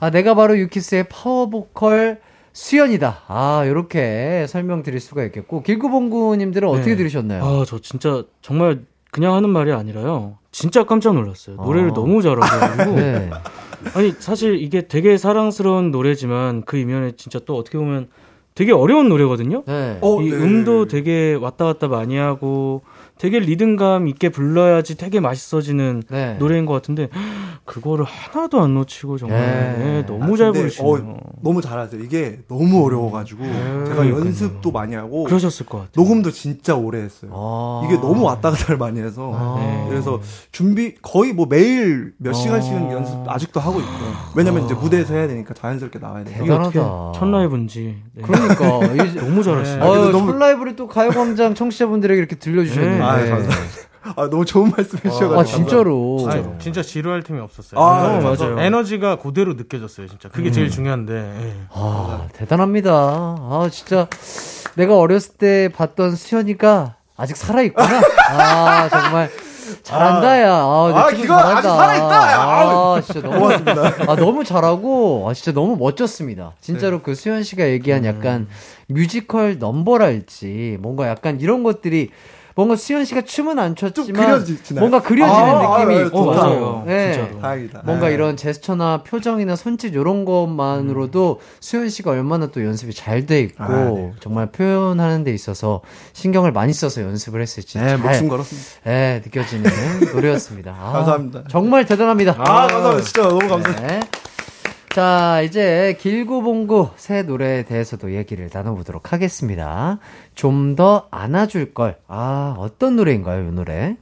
아, 내가 바로 유키스의 파워보컬 수연이다. 아, 요렇게 설명드릴 수가 있겠고, 길구봉구님들은 어떻게 네. 들으셨나요? 아, 저 진짜 정말 그냥 하는 말이 아니라요. 진짜 깜짝 놀랐어요. 노래를 아. 너무 잘하고. 네. 아니, 사실 이게 되게 사랑스러운 노래지만 그 이면에 진짜 또 어떻게 보면 되게 어려운 노래거든요. 네. 어, 이 네. 음도 되게 왔다 갔다 많이 하고 되게 리듬감 있게 불러야지 되게 맛있어지는 네. 노래인 것 같은데 그거를 하나도 안 놓치고 정말 네. 네, 너무 잘 근데, 부르시네요. 어, 너무 잘하세요. 이게 너무 어려워가지고 제가 그러니까요. 연습도 많이 하고 그러셨을 것 같아요. 녹음도 진짜 오래 했어요. 아. 이게 너무 왔다 갔다를 많이 해서 아. 그래서 준비 거의 뭐 매일 몇 시간씩은 아. 연습 아직도 하고 있고요. 왜냐면 이제 무대에서 해야 되니까 자연스럽게 나와야 어떻게 대단하다. 첫 라이브인지 네. 그러니까 너무 잘하시네요. 어, 근데 너무- 첫 라이브를 또 가요광장 청취자분들에게 이렇게 들려주셨는데. 네. 아, 감사합니다. 아, 너무 좋은 말씀 해주셔가지고. 아, 진짜로. 아니, 진짜 지루할 틈이 없었어요. 아, 어, 그래서 맞아요. 에너지가 그대로 느껴졌어요, 진짜. 그게 제일 중요한데. 예. 아, 대단합니다. 아, 진짜 내가 어렸을 때 봤던 수현이가 아직 살아있구나. 아, 정말. 잘한다, 야. 아, 내 아, 기가 아직 살아있다, 야. 아, 진짜 너무. 고맙습니다. 아, 너무 잘하고, 아, 진짜 너무 멋졌습니다. 진짜로 그 수현 씨가 얘기한 약간 뮤지컬 넘버랄지, 뭔가 약간 이런 것들이, 뭔가 수현 씨가 춤은 안 췄지만, 그려지나요? 뭔가 그려지는 아, 느낌이 아, 있고, 좋다. 맞아요. 네. 진짜로. 다행이다. 뭔가 네. 이런 제스처나 표정이나 손짓 이런 것만으로도 수현 씨가 얼마나 또 연습이 잘 돼 있고 아, 네. 정말 표현하는 데 있어서 신경을 많이 써서 연습을 했을지 네, 잘 목숨 걸었습니다. 네, 느껴지는 노래였습니다. 아, 감사합니다. 정말 대단합니다. 아, 감사합니다. 진짜 너무 감사합니다. 네. 자, 이제 길고 봉고 새 노래에 대해서도 얘기를 나눠보도록 하겠습니다. 좀 더 안아줄 걸. 아, 어떤 노래인가요, 이 노래?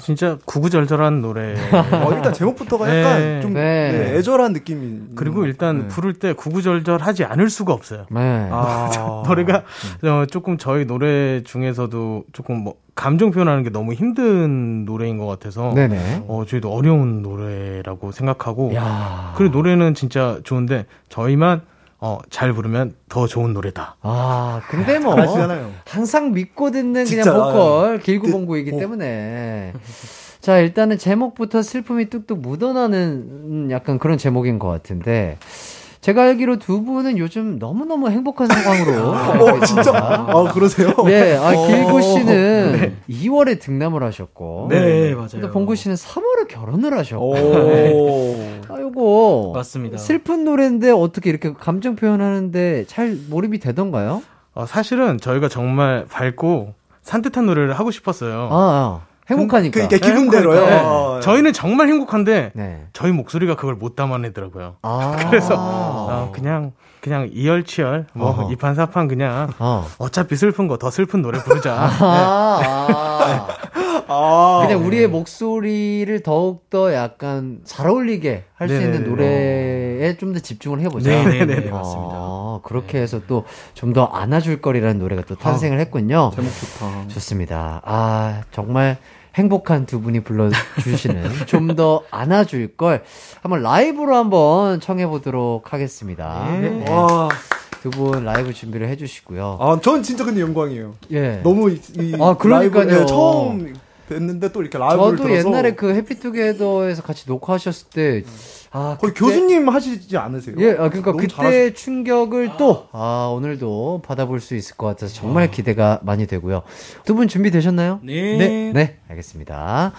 진짜 구구절절한 노래. 어, 일단 제목부터가 약간 네. 좀 네. 네, 애절한 느낌이. 그리고 것 일단. 부를 때 구구절절하지 않을 수가 없어요. 네. 아, 노래가 어, 조금 저희 노래 중에서도 조금 뭐 감정 표현하는 게 너무 힘든 노래인 것 같아서 네네. 어, 저희도 어려운 노래라고 생각하고 야 그리고 노래는 진짜 좋은데 저희만 어, 잘 부르면 더 좋은 노래다. 아, 근데 뭐. 아시잖아요. 항상 믿고 듣는 그냥 진짜, 보컬 아, 길구봉구이기 그, 어. 때문에 자 일단은 제목부터 슬픔이 뚝뚝 묻어나는 음, 약간 그런 제목인 것 같은데 제가 알기로 두 분은 요즘 너무너무 행복한 상황으로 어, 진짜? 아, 그러세요? 네, 아, 어. 길구 씨는 2월에 등남을 하셨고 네, 맞아요. 또 봉구 씨는 3월에 결혼을 하셨고 오. 아, 요거 맞습니다. 슬픈 노래인데 어떻게 이렇게 감정 표현하는데 잘 몰입이 되던가요? 어, 사실은 저희가 정말 밝고 산뜻한 노래를 하고 싶었어요. 아, 아. 행복하니까. 그러니까 기분대로요. 네. 어, 저희는 정말 행복한데 네. 저희 목소리가 그걸 못 담아내더라고요. 아. 그래서 어, 그냥 그냥 이열치열 뭐 어허. 이판 사판 그냥 어. 어차피 슬픈 거 더 슬픈 노래 부르자. 아, 아. 아. 그냥 우리의 목소리를 더욱 더 약간 잘 어울리게 할 수. 있는 노래에 좀 더 집중을 해보자. 네네네, 아, 맞습니다. 그렇게 해서 또 좀 더 안아줄 거리라는 노래가 또 탄생을 했군요. 제목 좋다. 좋습니다. 아, 정말 행복한 두 분이 불러주시는 좀 더 안아줄 걸 한번 라이브로 한번 청해보도록 하겠습니다. 네. 와. 두분 라이브 준비를 해주시고요. 아, 전 진짜 근데 영광이에요. 예. 너무 이, 이 아, 그러니까요. 라이브, 예, 처음 뵀는데 또 이렇게 라이브를 저도 들어서 옛날에 그 해피투게더에서 같이 녹화하셨을 때, 아, 거의 그때- 교수님 하시지 않으세요? 예, 아, 그러니까 그때 잘하시- 충격을 또, 아, 오늘도 받아볼 수 있을 것 같아서 정말 기대가 많이 되고요. 두 분 준비되셨나요? 네. 네, 네, 알겠습니다.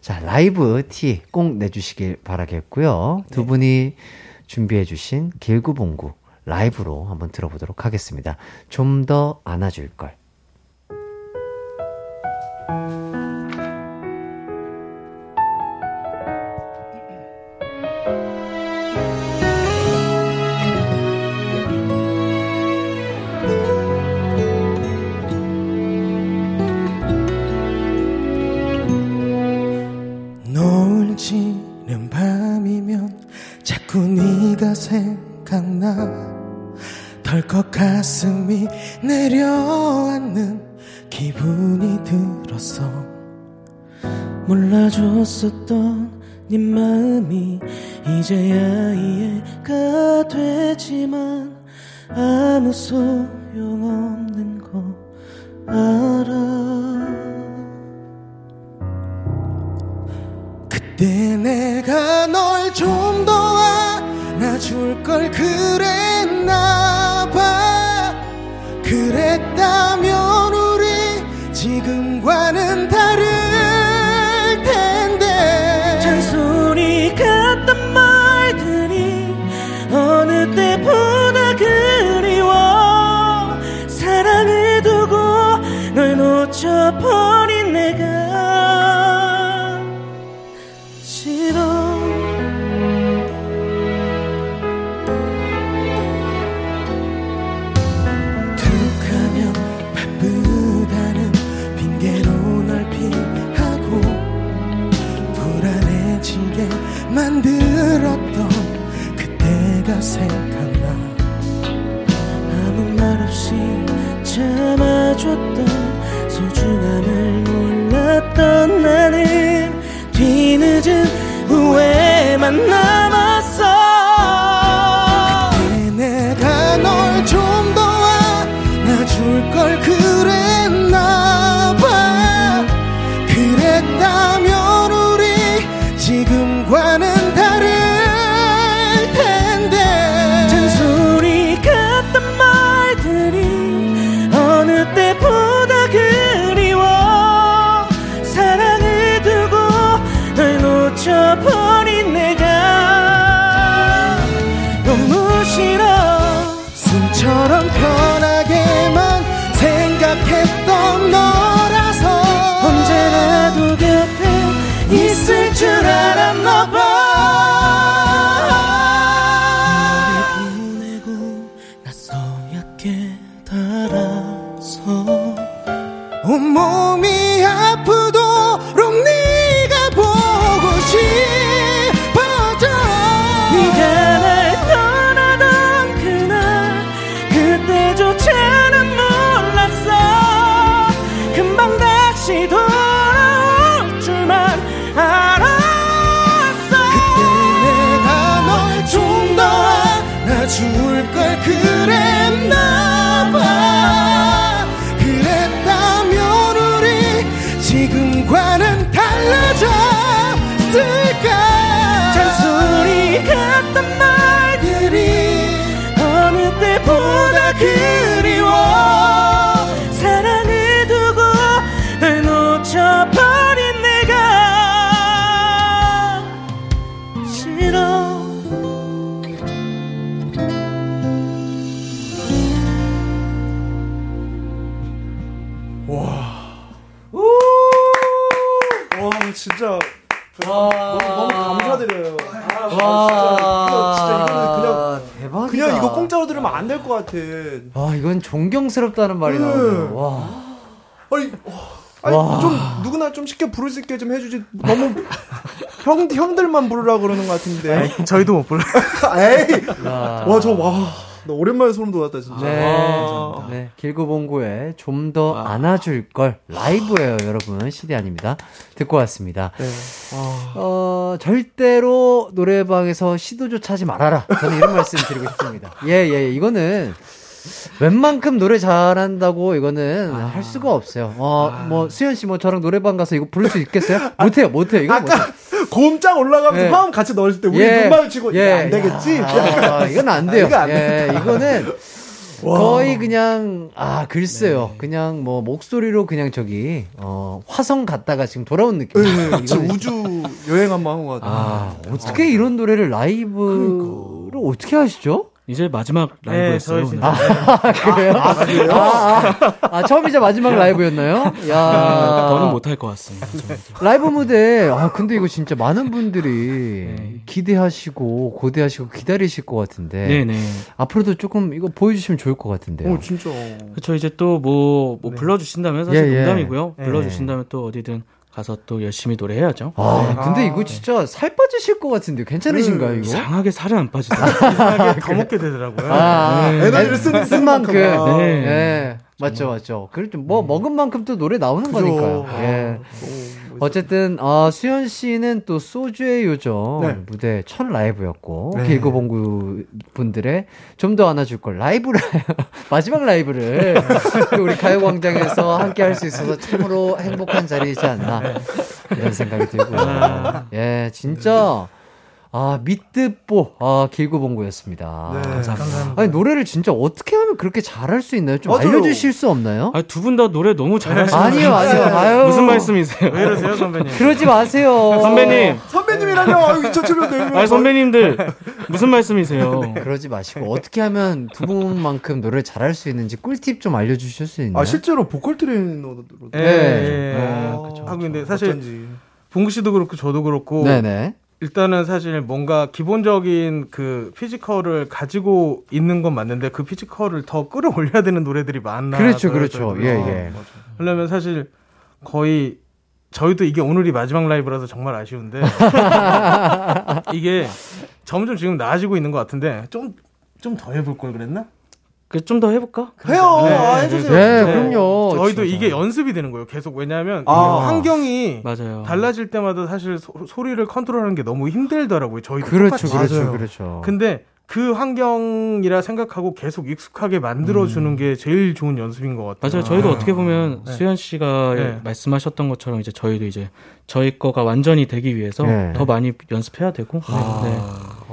자, 라이브 티 꼭 내주시길 바라겠고요. 두 분이 준비해주신 길구봉구 라이브로 한번 들어보도록 하겠습니다. 좀 더 안아줄 걸. 같아. 아, 이건 존경스럽다는 말이 네. 나오네요. 와. 아니, 아니 와. 좀 누구나 좀 쉽게 부를 수 있게 좀 해주지. 너무 형 형들만 부르라 그러는 것 같은데. 저희도 못 불러요. 에이. 야. 와저 와. 나 오랜만에 소름 돋았다 진짜. 네. 와. 네. 길고봉고에 좀 더 안아줄 걸 라이브예요, 여러분. CD 아닙니다. 듣고 왔습니다. 네. 어, 절대로 노래방에서 시도조차 하지 말아라. 저는 이런 말씀 드리고 싶습니다. 예, 예, 이거는 웬만큼 노래 잘한다고 이거는 할 수가 없어요. 어, 뭐, 수현 씨 뭐 저랑 노래방 가서 이거 부를 수 있겠어요? 못해요, 못해요. 이거 못해요. 곰짝 올라가면서 예. 화음 같이 넣을 때 우리 예. 눈 마주치고 예. 야, 안 되겠지? 아, 이건 안 돼요. 이거 안 예. 이거는 와. 거의 그냥 아 글쎄요, 그냥 뭐 목소리로 그냥 저기 어 화성 갔다가 지금 돌아온 느낌. 네, 이거는 진짜 우주 여행 한번 한것 같아. 아 어떻게 이런 노래를 라이브로 어떻게 하시죠? 이제 마지막 네, 라이브였어요. 오늘. 진짜 아, 그래요? 아, 그래요? 아, 아, 아, 처음이자 마지막 라이브였나요? 야. 더는 못할 것 같습니다. 라이브 무대, 아, 근데 이거 진짜 많은 분들이 네. 기대하시고, 고대하시고, 기다리실 것 같은데. 네네. 앞으로도 조금 이거 보여주시면 좋을 것 같은데요. 오 진짜. 그쵸 이제 또뭐뭐 불러주신다면 사실 예, 예. 농담이고요. 예. 불러주신다면 또 어디든 가서 또 열심히 노래해야죠. 아, 근데 아, 이거 진짜 살 빠지실 것 같은데, 괜찮으신가요, 이거? 이상하게 살이 안 빠지더라고요. 이상하게 더 먹게 되더라고요. 아, 네. 에너지를 쓰는 쓴 만큼. 네. 네. 맞죠, 맞죠. 그럴 뭐, 먹은 만큼 또 노래 나오는 그죠. 거니까요. 아, 예. 너무 어쨌든 어, 수현 씨는 또 소주의 요정 네. 무대 첫 라이브였고 네. 길고봉구 분들의 좀 더 안아줄 걸 라이브를 마지막 라이브를 또 우리 가요광장에서 함께 할 수 있어서 참으로 행복한 자리이지 않나 이런 생각이 들고요. 예, 진짜 아 미뜨뽀 아 길고봉구였습니다. 네. 감사합니다. 아니 노래를 진짜 어떻게 하면 그렇게 잘할 수 있나요? 좀 맞아요. 알려주실 수 없나요? 아, 두 분 다 노래 너무 잘하시는 아니요, 아니요, 아유. 무슨 말씀이세요? 왜 이러세요, 선배님? 그러지 마세요. 선배님, 선배님이라뇨. 아유, 저처럼. 아 선배님들 무슨 말씀이세요? 그러지 마시고 어떻게 하면 두 분만큼 노래를 잘할 수 있는지 꿀팁 좀 알려주실 수 있나요? 아 실제로 보컬 트레이너로. 예, 네. 예. 아, 그쵸. 하고 근데 사실 어쩐지. 봉구 씨도 그렇고 저도 그렇고 네네. 일단은 사실 뭔가 기본적인 그 physical을 가지고 있는 건 맞는데 그 physical을 더 끌어올려야 되는 노래들이 많나 그렇죠, 그렇죠. 더라고요. 예, 예. 그러면 사실 거의 저희도 이게 오늘이 마지막 라이브라서 정말 아쉬운데 이게 점점 지금 나아지고 있는 것 같은데 좀 좀 더 해볼 걸 그랬나? 그좀더 해볼까? 해요. 아, 해주세요. 네, 진짜. 그럼요. 저희도 진짜. 이게 연습이 되는 거예요. 계속 왜냐하면 아. 환경이 맞아요. 달라질 때마다 사실 소, 리를 컨트롤하는 게 너무 힘들더라고요. 저희도 그렇죠, 똑같이. 그렇죠, 맞아요. 그렇죠. 근데 그 환경이라 생각하고 계속 익숙하게 만들어 주는 게 제일 좋은 연습인 것 같아요. 맞아요. 저희도 어떻게 보면 네. 수현 씨가 네. 말씀하셨던 것처럼 이제 저희도 이제 저희 거가 완전히 되기 위해서 네. 더 많이 연습해야 되고 네.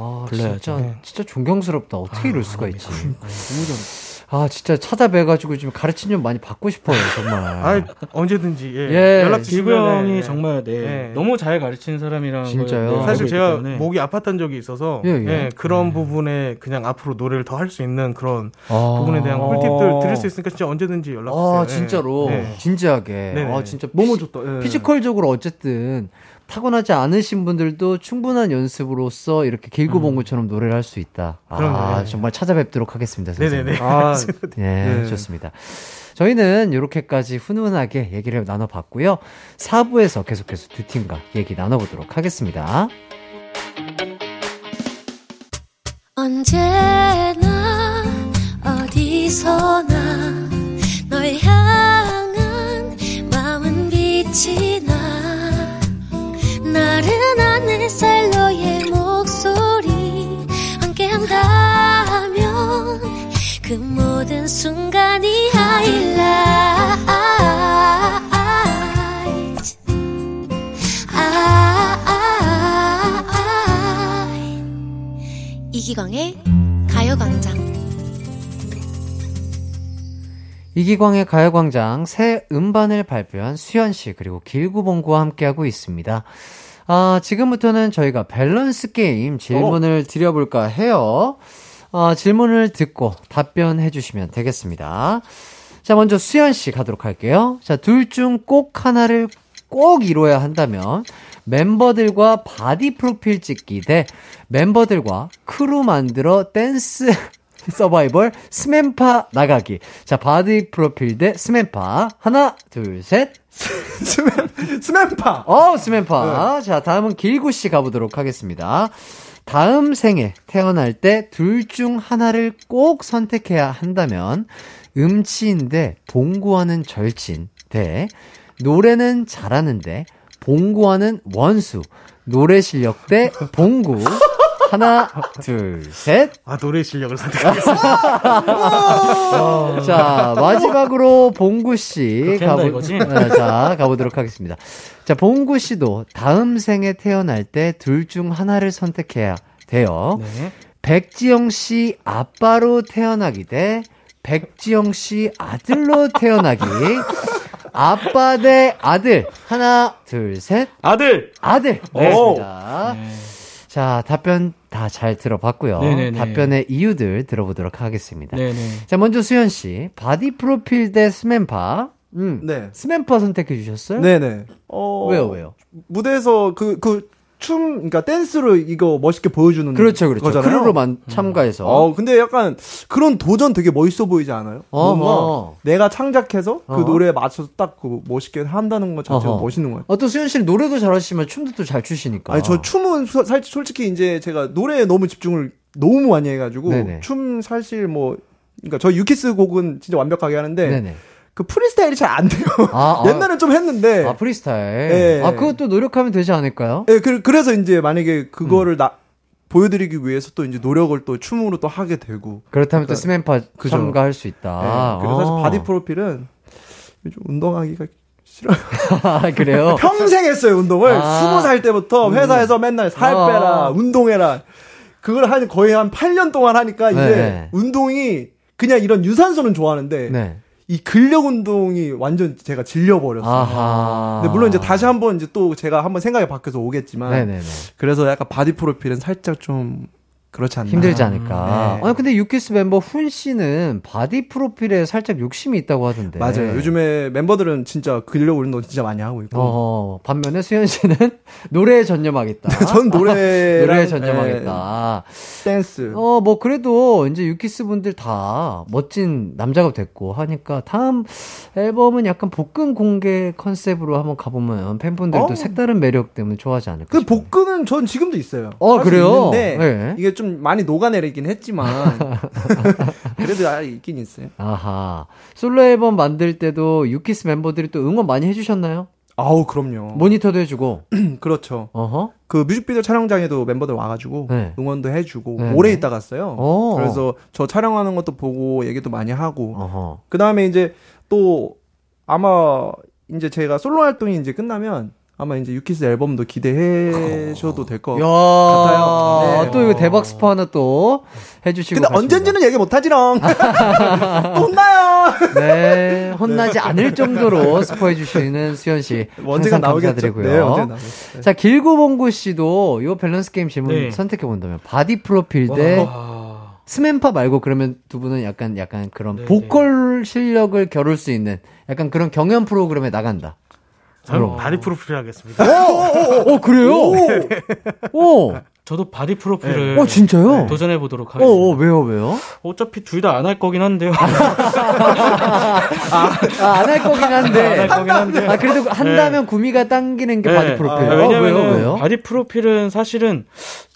네. 아, 불러야죠. 진짜, 네. 진짜 존경스럽다. 어떻게 이럴 수가 있지? 너무 잘. 아, 진짜 찾아뵈가지고 좀 가르침 좀 많이 받고 싶어요, 정말. 아, 언제든지 예. 예, 연락 주시면 형이 예. 정말 네, 네. 너무 잘 가르치는 사람이라는 진짜요? 걸, 네, 사실 제가. 목이 아팠던 적이 있어서 예, 예, 예. 그런 부분에 그냥 앞으로 노래를 더 할 수 있는 그런 아. 부분에 대한 어. 꿀팁들 드릴 수 있으니까 진짜 언제든지 연락 주세요. 아, 예. 진짜로. 네. 진지하게. 네네. 아, 진짜. 너무 좋다. 예. physical적으로 어쨌든 타고나지 않으신 분들도 충분한 연습으로서 이렇게 길구봉구처럼 노래를 할 수 있다. 아, 그럼요. 정말 찾아뵙도록 하겠습니다. 선생님. 네네네. 아, 네, 네. 좋습니다. 저희는 이렇게까지 훈훈하게 얘기를 나눠봤고요. 4부에서 계속해서 두 팀과 얘기 나눠보도록 하겠습니다. 언제나 어디서나 널 향한 마음은 빛이 나 나른한 햇살 너의 목소리 함께한다면 그 모든 순간이 이기광의 가요광장. 이기광의 가요광장 새 음반을 발표한 수현 씨 그리고 길구봉구와 함께하고 있습니다. 아, 지금부터는 저희가 밸런스 게임 질문을 드려볼까 해요. 아, 질문을 듣고 답변해 주시면 되겠습니다. 자, 먼저 수현 씨 가도록 할게요. 자, 둘 중 꼭 하나를 꼭 이뤄야 한다면 멤버들과 body profile 찍기 대 멤버들과 크루 만들어 댄스 서바이벌 스맨파 나가기. 자, body profile 대 스맨파. 하나, 둘, 셋. 스맨, 스맨파. 어, 스맨파. 자, 다음은 길구 씨 가보도록 하겠습니다. 다음 생에 태어날 때 둘 중 하나를 꼭 선택해야 한다면 음치인데 봉구하는 절친 대 노래는 잘하는데 봉구하는 원수 노래 실력 대 봉구 하나 둘 셋. 아 노래 실력을 선택하겠습니다. 어, 자, 마지막으로 봉구 씨 그렇게 한다 가보? 네, 자, 가보도록 하겠습니다. 자, 봉구 씨도 다음 생에 태어날 때 둘 중 하나를 선택해야 돼요. 네. 백지영 씨 아빠로 태어나기 대 백지영 씨 아들로 태어나기. 아빠 대 아들. 하나, 둘, 셋. 아들 아들. 네. 됐습니다. 네. 자, 답변 다 잘 들어봤고요. 네네네. 답변의 이유들 들어보도록 하겠습니다. 네네. 자, 먼저 수현 씨. body profile 대 스맨파. 음. 네. 스맨파 선택해 주셨어요? 네네. 어, 왜요, 왜요? 무대에서 그, 그, 춤, 그러니까 댄스로 이거 멋있게 보여주는 그렇죠, 그렇죠. 거잖아요. crew로만 참가해서. 어, 근데 약간 그런 도전 되게 멋있어 보이지 않아요? 어허. 뭔가 내가 창작해서 그 어허. 노래에 맞춰서 딱 그 멋있게 한다는 것 자체가 어허. 멋있는 거예요. 어, 또 수현 씨는 노래도 잘하시지만 춤도 또 잘 추시니까. 아니, 저 춤은 소- 살, 솔직히 이제 제가 노래에 너무 집중을 너무 많이 해가지고 네네. 춤 사실 뭐, 그러니까 저희 유키스 곡은 진짜 완벽하게 하는데 네네. 그 프리스타일이 잘 안 돼요. 아, 아. 옛날엔 좀 했는데. 아, 프리스타일. 네. 아, 그것도 노력하면 되지 않을까요? 예, 그, 그래서 이제 만약에 음. 그거를 나, 보여드리기 위해서 또 이제 노력을 또 춤으로 또 하게 되고. 그렇다면 또 그러니까- 스맨파 그죠. 참가할 수 있다. 예, 그래서 사실 아. body profile은 요즘 운동하기가 싫어요. 아, 그래요? 평생 했어요, 운동을. 아. 스무 살 때부터 회사에서 맨날 살 아. 빼라, 운동해라. 그걸 한 거의 한 8년 동안 하니까 이제 네. 운동이 그냥 이런 유산소는 좋아하는데 네. 이 근력 운동이 완전 제가 질려버렸어요. 근데 물론 이제 다시 한번 이제 또 제가 한번 생각이 바뀌어서 오겠지만 네네네. 그래서 약간 body profile은 살짝 좀 그렇지 않나. 힘들지 않을까. 네. 아니 근데 유키스 멤버 훈 씨는 body profile에 살짝 욕심이 있다고 하던데. 맞아요. 요즘에 멤버들은 진짜 근력 운동 진짜 많이 하고 있고. 어, 반면에 수현 씨는 노래에 전념하겠다. 전 노래랑, 노래에 전념하겠다. 댄스. 어, 뭐 그래도 이제 유키스 분들 다 멋진 남자가 됐고 하니까 다음 앨범은 약간 복근 공개 컨셉으로 한번 가보면 팬분들도 어. 색다른 매력 때문에 좋아하지 않을까. 그 복근은 전 지금도 있어요. 어, 그래요? 있는데 네. 이게 좀 많이 녹아내리긴 했지만 그래도 아 있긴 있어요. 아하. 솔로 앨범 만들 때도 유키스 멤버들이 또 응원 많이 해주셨나요? 아우 그럼요. 모니터도 해주고. 그렇죠. 어허. 그 뮤직비디오 촬영장에도 멤버들 와가지고 네. 응원도 해주고 네, 오래 네. 있다 갔어요. 어. 그래서 저 촬영하는 것도 보고 얘기도 많이 하고. 그 다음에 이제 또 아마 이제 제가 솔로 활동이 이제 끝나면 아마 이제 유키스 앨범도 기대해 줘도 될것 야, 같아요. 네. 또 이거 대박 스포 하나 또 해주시고. 근데 가십니다. 언젠지는 얘기 못하지롱. 또 혼나요. 네, 혼나지 않을 정도로 스포해주시는 수현 씨. 나오겠죠. 감사드리고요. 네. 네. 자, 길구봉구 씨도 이 밸런스 게임 질문 네. 선택해 본다면, 바디 프로필 대 스맨파 말고 그러면 두 분은 약간, 약간 그런 네, 보컬 실력을 겨룰 수 있는 약간 그런 경연 프로그램에 나간다. 저는 그럼. 바디 프로필 하겠습니다. 어, 그래요? 오! 저도 바디 프로필을 어, 진짜요? 도전해 보도록 어, 하겠습니다. 어, 왜요, 왜요? 어차피 둘 다 안 할 거긴 한데요. 아, 안 할 거긴 한데. 안 할 거긴 한데. 아, 그래도 한다면 구미가 당기는 게 네. 바디 프로필. 아, 어, 왜냐면은 왜요, 왜요? 바디 프로필은 사실은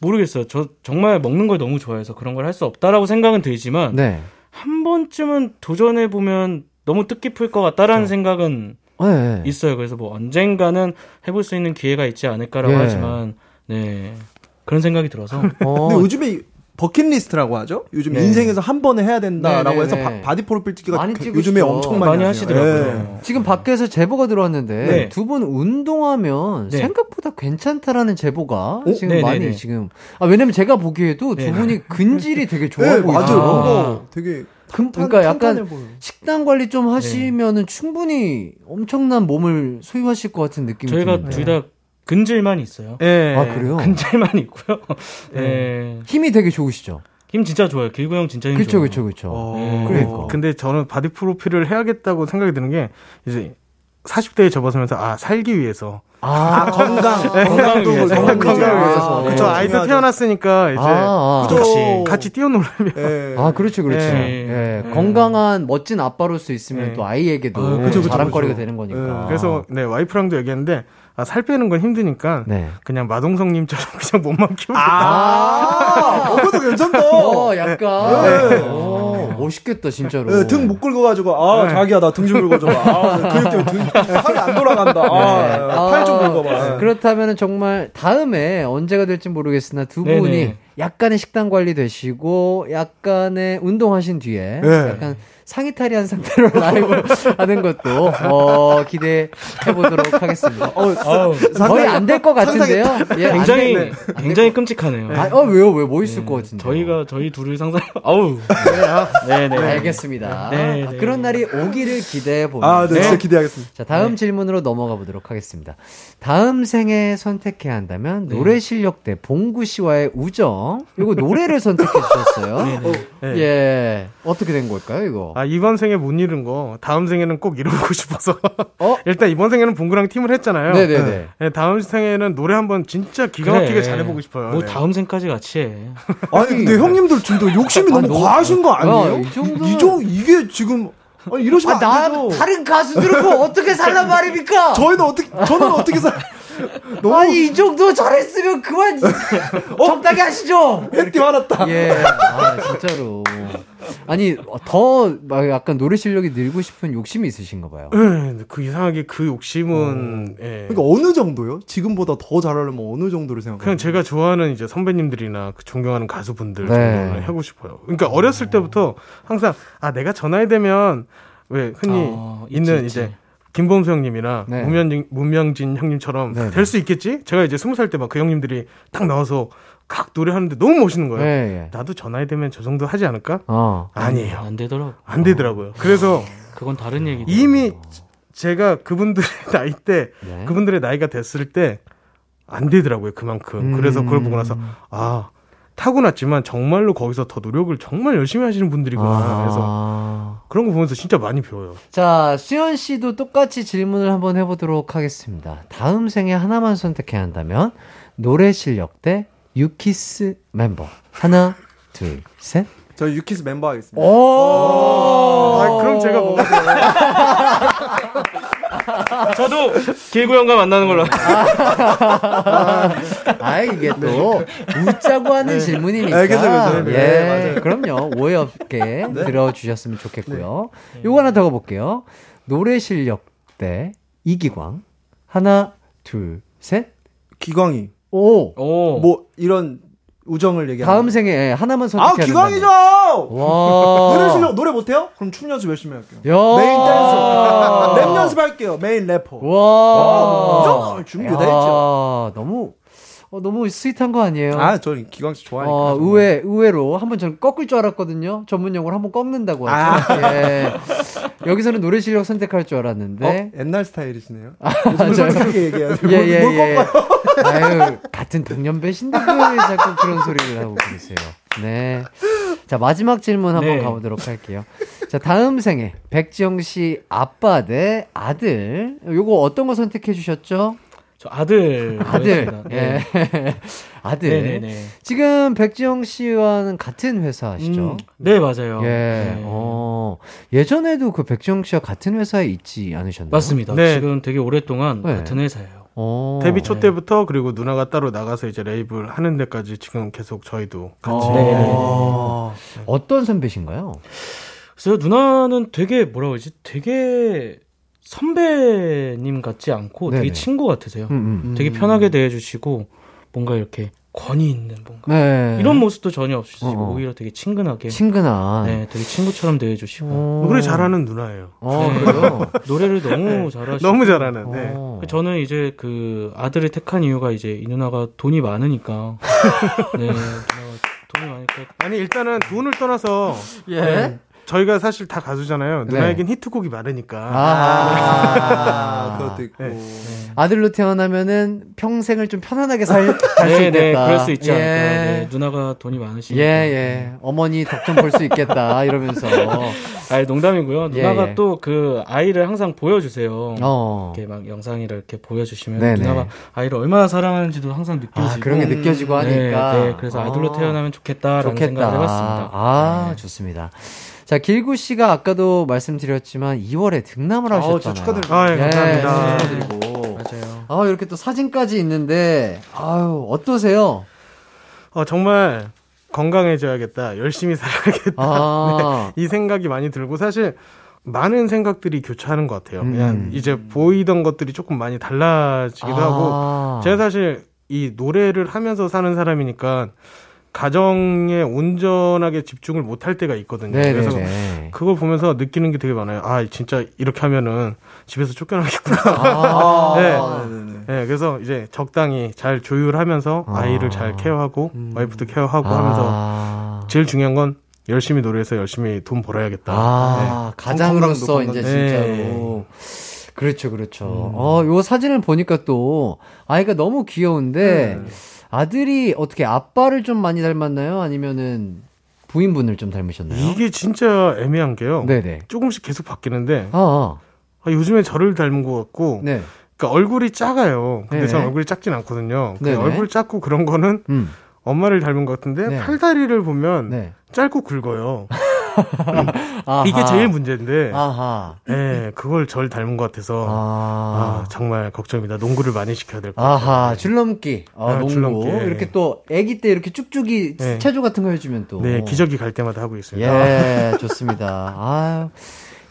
모르겠어요. 저 정말 먹는 걸 너무 좋아해서 그런 걸 할 수 없다라고 생각은 들지만 네. 한 번쯤은 도전해 보면 너무 뜻깊을 것 같다라는 생각은 네. 있어요. 그래서 뭐 언젠가는 해볼 수 있는 기회가 있지 않을까라고 예. 하지만 네 그런 생각이 들어서 어, 근데 요즘에 버킷리스트라고 하죠. 요즘 네. 인생에서 한 번에 해야 된다라고 네, 해서 네, 바, 네. 바디 프로필 찍기가 많이 그- 찍으시죠. 요즘에 엄청 많이, 많이. 하시더라고요. 네. 지금 밖에서 제보가 들어왔는데 네. 두분 운동하면 네. 생각보다 괜찮다라는 제보가 지금 네, 많이 네, 네. 지금 아 왜냐면 제가 보기에도 두 네. 분이 근질이 되게 좋아 네, 보이죠. 맞아요. 아. 뭔가 되게 금- 탄- 그러니까 약간. 식단 관리 좀 하시면은 충분히 엄청난 몸을 소유하실 것 같은 느낌이 저희가 드는데. 둘다 근질만 있어요. 예. 아 그래요? 근질만 있고요. 네. 힘이 되게 좋으시죠. 힘 진짜 좋아요. 길구 형 진짜 힘 그렇죠, 좋아요. 그렇죠, 그렇죠. 어. 그러니까. 근데 저는 바디 프로필을 해야겠다고 생각이 드는 게 이제 40대에 접어들면서 아 살기 위해서 아, 건강, 건강을 위해서. 건강 건강을 위해서. 위해서 네. 저 아이도 중요하죠. 태어났으니까 이제 아, 아. 그죠. 같이 뛰어놀려면 예. 아, 그렇죠, 그렇죠. 네. 예, 건강한 멋진 아빠로서 있으면 네. 또 아이에게도 아, 그죠, 그죠, 자랑거리가 그죠. 되는 거니까. 그래서 네 와이프랑도 얘기했는데 아, 살 빼는 건 힘드니까 네. 그냥 마동석님처럼 그냥 몸만 키우고 아, 어, 그것도 괜찮다. 어, 약간. 네. 어, 멋있겠다, 진짜로. 네, 등못 긁어가지고 아 네. 자기야 나 등 좀 긁어줘. 아 근육 때문에 등 팔이 안 돌아간다. 아, 팔좀 긁어봐. 네. 그렇다면 정말 다음에 언제가 될지 모르겠으나 두 네네. 분이 약간의 식단 관리 되시고 약간의 운동하신 뒤에 네. 약간 상의 탈의한 상태로 라이브 하는 것도 어, 기대해 보도록 하겠습니다. 어, 거의 안 될 것 같은데요. 예, 안 굉장히 될- 굉장히 끔찍하네요. 아, 어, 왜요? 왜 뭐 있을 것 같은데? 저희가 저희 둘을 상상. 아우. 네 네. 알겠습니다. 네, 아, 네. 그런 날이 오기를 기대해 봅니다. 아, 네, 진짜 기대하겠습니다. 자, 다음 질문으로 넘어가 보도록 하겠습니다. 다음 생에 선택해야 한다면 노래 실력 대 봉구 씨와의 우정. 이거 노래를 선택해 주셨어요. 네. 예. 어떻게 된 걸까요, 이거? 아 이번 생에 못 이룬 거 다음 생에는 꼭 이루고 싶어서 어? 일단 이번 생에는 봉구랑 팀을 했잖아요. 네네네. 네, 다음 생에는 노래 한번 진짜 기가 막히게 그래. 잘해보고 싶어요. 뭐 네. 다음 생까지 같이 해. 아니 근데 형님들 진짜 욕심이 아, 너무 너무- 과하신 거 야, 아니에요? 이 정도는- 이 정- 이게 지금 아니 이러시면 아, 나, 안 되죠. 다른 가수들은 뭐 어떻게 살란 말입니까? 저희는 어떻게 저는 어떻게 살? 너무 아니, 이 정도 잘했으면 그만 적당히 하시죠! 햇띠 화났다. 예. 아, 진짜로. 아니, 더, 막 약간 노래 실력이 늘고 싶은 욕심이 있으신가 봐요. 네, 그 이상하게 그 욕심은 예. 그러니까 어느 정도요? 지금보다 더 잘하려면 어느 정도를 생각해요? 그냥 제가 좋아하는 이제 선배님들이나 그 존경하는 가수분들 네. 정도는 하고 싶어요. 그러니까 어렸을 때부터 항상 아 내가 저 나이 되면 왜 흔히 어, 있는 있지. 이제 김범수 형님이나 네. 문명진, 문명진 형님처럼 네, 될수 있겠지? 제가 이제 스무 살 때 막 그 형님들이 딱 나와서 각 노래하는데 너무 멋있는 거예요. 예, 예. 나도 저 나이 되면 저 정도 하지 않을까? 어. 아니에요. 안 되더라고. 안 되더라고요. 그래서 그건 다른 얘기. 이미 제가 그분들의 나이 때 네. 그분들의 나이가 됐을 때 안 되더라고요 그만큼 그래서 그걸 보고 나서 아 타고났지만 정말로 거기서 더 노력을 정말 열심히 하시는 분들이구나. 아. 그래서 그런 거 보면서 진짜 많이 배워요. 자, 수현 씨도 똑같이 질문을 한번 해보도록 하겠습니다. 다음 생에 하나만 선택해야 한다면 노래 실력 대 유키스 멤버. 하나, 둘, 셋. 저 유키스 멤버 하겠습니다. 오. 아, 그럼 제가 뭐가 돼요? 저도 길구 형과 만나는 걸로. 아, 이게 또 웃자고 하는 질문이니까. 네, 그죠, 그죠. 네, 예, 맞아요. 그럼요. 오해 없게 들어주셨으면 좋겠고요. 요거 하나 더 가볼게요. 노래 실력 대 이기광. 하나, 둘, 셋. 기광이. 오. 오. 뭐 이런 우정을 얘기하는. 다음 생에 예, 하나만 아 선택해야 기광이죠. 와. 노래 실력 노래 못해요? 그럼 춤 연습 열심히 할게요. 야. 메인 댄서. 랩 연습할게요. 메인 래퍼. 와. 무조건 준비돼 있죠. 야, 너무 어, 너무 sweet한 거 아니에요? 아, 저는 기광 씨 좋아하니까. 어, 정말. 의외, 의외로 한번 저는 꺾을 줄 알았거든요. 전문 용어로 한번 꺾는다고 하죠. 아. 예. 여기서는 노래 실력 선택할 줄 알았는데. 어? 옛날 스타일이시네요. 아? 솔직하게 얘기해야죠. 예, 뭘- 예, 뭘 예. 아유, 같은 동년배신데 왜 자꾸 그런 소리를 하고 계세요. 네. 자, 마지막 질문 한번 네. 가보도록 할게요. 자, 다음 생에 백지영 씨 아빠 대 아들. 요거 어떤 거 선택해 주셨죠? 저 아들. 아들. 예. 네. 아들. 네네네. 지금 백지영 씨와는 같은 회사시죠? 음, 네, 맞아요. 예. 네. 어. 예전에도 그 백지영 씨와 같은 회사에 있지 않으셨나요? 맞습니다. 네. 지금 되게 오랫동안 네. 같은 회사예요. 어. 데뷔 초 때부터 그리고 누나가 따로 나가서 이제 레이블 하는 데까지 지금 계속 저희도 같이. 어. 네. 어떤 선배신가요? 그래서 누나는 되게 뭐라 그러지? 되게 선배님 같지 않고 네네. 되게 친구 같으세요. 음, 음. 되게 편하게 대해주시고 뭔가 이렇게 권위 있는 뭔가 네. 이런 모습도 전혀 없으시고 어. 오히려 되게 친근하게 친근한. 네, 되게 친구처럼 대해주시고 어. 노래 잘하는 누나예요. 어, 네. 그래요? 노래를 너무 잘하시고 너무 잘하는. 네. 어. 저는 이제 그 아들을 택한 이유가 이제 이 누나가 돈이 많으니까 네 돈이 많으니까 아니 일단은 돈을 떠나서 예. 네, 저희가 사실 다 가수잖아요. 네. 누나에겐 히트곡이 많으니까. 아. 그것도 있고. 네. 아들로 태어나면은 평생을 좀 편안하게 살, 살수 네, 있겠다. 네, 그럴 수 있지 않을까. 예. 네, 누나가 돈이 예, 많으시니까. 예. 어머니 덕 좀 볼 수 있겠다. 이러면서. 아니, 농담이고요. 예, 누나가 예. 또그 아이를 항상 보여주세요. 어. 이렇게 막 영상이를 이렇게 보여주시면 네네. 누나가 아이를 얼마나 사랑하는지도 항상 느껴지고. 아, 그런 게 느껴지고 네, 하니까. 네, 그래서 아들로 아. 태어나면 좋겠다라는 생각을 해봤습니다. 아, 네. 좋습니다. 자, 길구 씨가 아까도 말씀드렸지만 2월에 등남을 아우, 하셨잖아요. 저 축하드립니다. 아, 예, 감사합니다. 예, 축하드리고. 맞아요. 아, 이렇게 또 사진까지 있는데, 아유, 어떠세요? 어, 정말 건강해져야겠다. 열심히 살아야겠다. 아. 네, 이 생각이 많이 들고 사실 많은 생각들이 교차하는 것 같아요. 음. 그냥 이제 보이던 것들이 조금 많이 달라지기도 아. 하고 제가 사실 이 노래를 하면서 사는 사람이니까 가정에 온전하게 집중을 못할 때가 있거든요. 그래서 네네네. 그걸 보면서 느끼는 게 되게 많아요. 아, 진짜 이렇게 하면은 집에서 쫓겨나겠구나. 아, 네. 네네네. 네, 그래서 이제 적당히 잘 조율하면서 아. 아. 이를잘 케어하고 와이프도 케어하고 하면서 아. 제일 중요한 건 열심히 노래해서 열심히 돈 벌어야겠다. 아, 가장으로서 건강도 이제. 진짜로. 그렇죠, 그렇죠. 어, 요 사진을 보니까 또 아이가 너무 귀여운데 아들이 어떻게 아빠를 좀 많이 닮았나요? 아니면은 부인분을 좀 닮으셨나요? 이게 진짜 애매한 게요. 네네. 조금씩 계속 바뀌는데 아, 아, 요즘에 저를 닮은 것 같고 네. 그러니까 얼굴이 작아요. 근데 네. 저는 얼굴이 작진 않거든요. 근데. 얼굴 작고 그런 거는 음. 엄마를 닮은 것 같은데 네. 팔다리를 보면 네. 짧고 굵어요. 이게 제일 문제인데 아하. 예, 그걸 절 닮은 것 같아서 아, 아. 정말 걱정입니다. 농구를 많이 시켜야 될 것 같아요. 아하, 줄넘기. 아, 아, 농구. 줄넘기, 예. 이렇게 또 아기 때 이렇게 쭉쭉이 네. 체조 같은 거 해주면 또. 네, 기저귀 갈 때마다 하고 있습니다. 예, 좋습니다. 아유,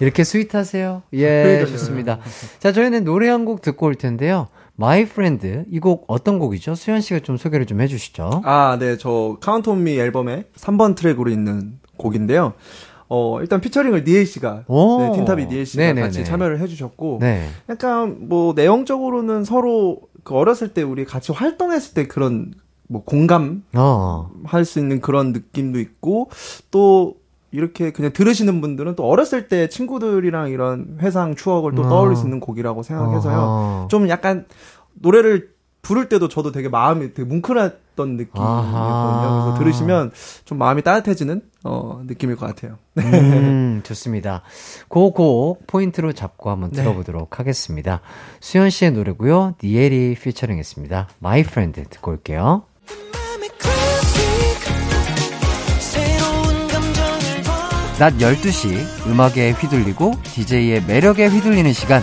이렇게 sweet하세요. 예, 좋습니다. 자, 저희는 노래 한 곡 듣고 올 텐데요. My Friend. 이 곡 어떤 곡이죠? 수현 씨가 좀 소개를 좀 해주시죠. 아, 네. 저 Count on Me 앨범의 3번 트랙으로 있는 곡인데요. 어, 일단 피처링을 니엘 씨가 오. 네, 틴탑의 니엘 씨가 네네네. 같이 참여를 해 주셨고 네. 약간 뭐 내용적으로는 서로 그 어렸을 때 우리 같이 활동했을 때 그런 뭐 공감 어. 할수 있는 그런 느낌도 있고 또 이렇게 그냥 들으시는 분들은 또 어렸을 때 친구들이랑 이런 회상 추억을 또 어. 떠올릴 수 있는 곡이라고 생각해서요. 어허. 좀 약간 노래를 부를 때도 저도 되게 마음이 되게 뭉클했던 느낌이거든요. 아하. 그래서 들으시면 좀 마음이 따뜻해지는 어, 느낌일 것 같아요. 음, 좋습니다. 그곡 포인트로 잡고 한번 네. 들어보도록 하겠습니다. 수현 씨의 노래고요. 니엘이 피처링 했습니다. My Friend 듣고 올게요. 낮 12시 음악에 휘둘리고 DJ의 매력에 휘둘리는 시간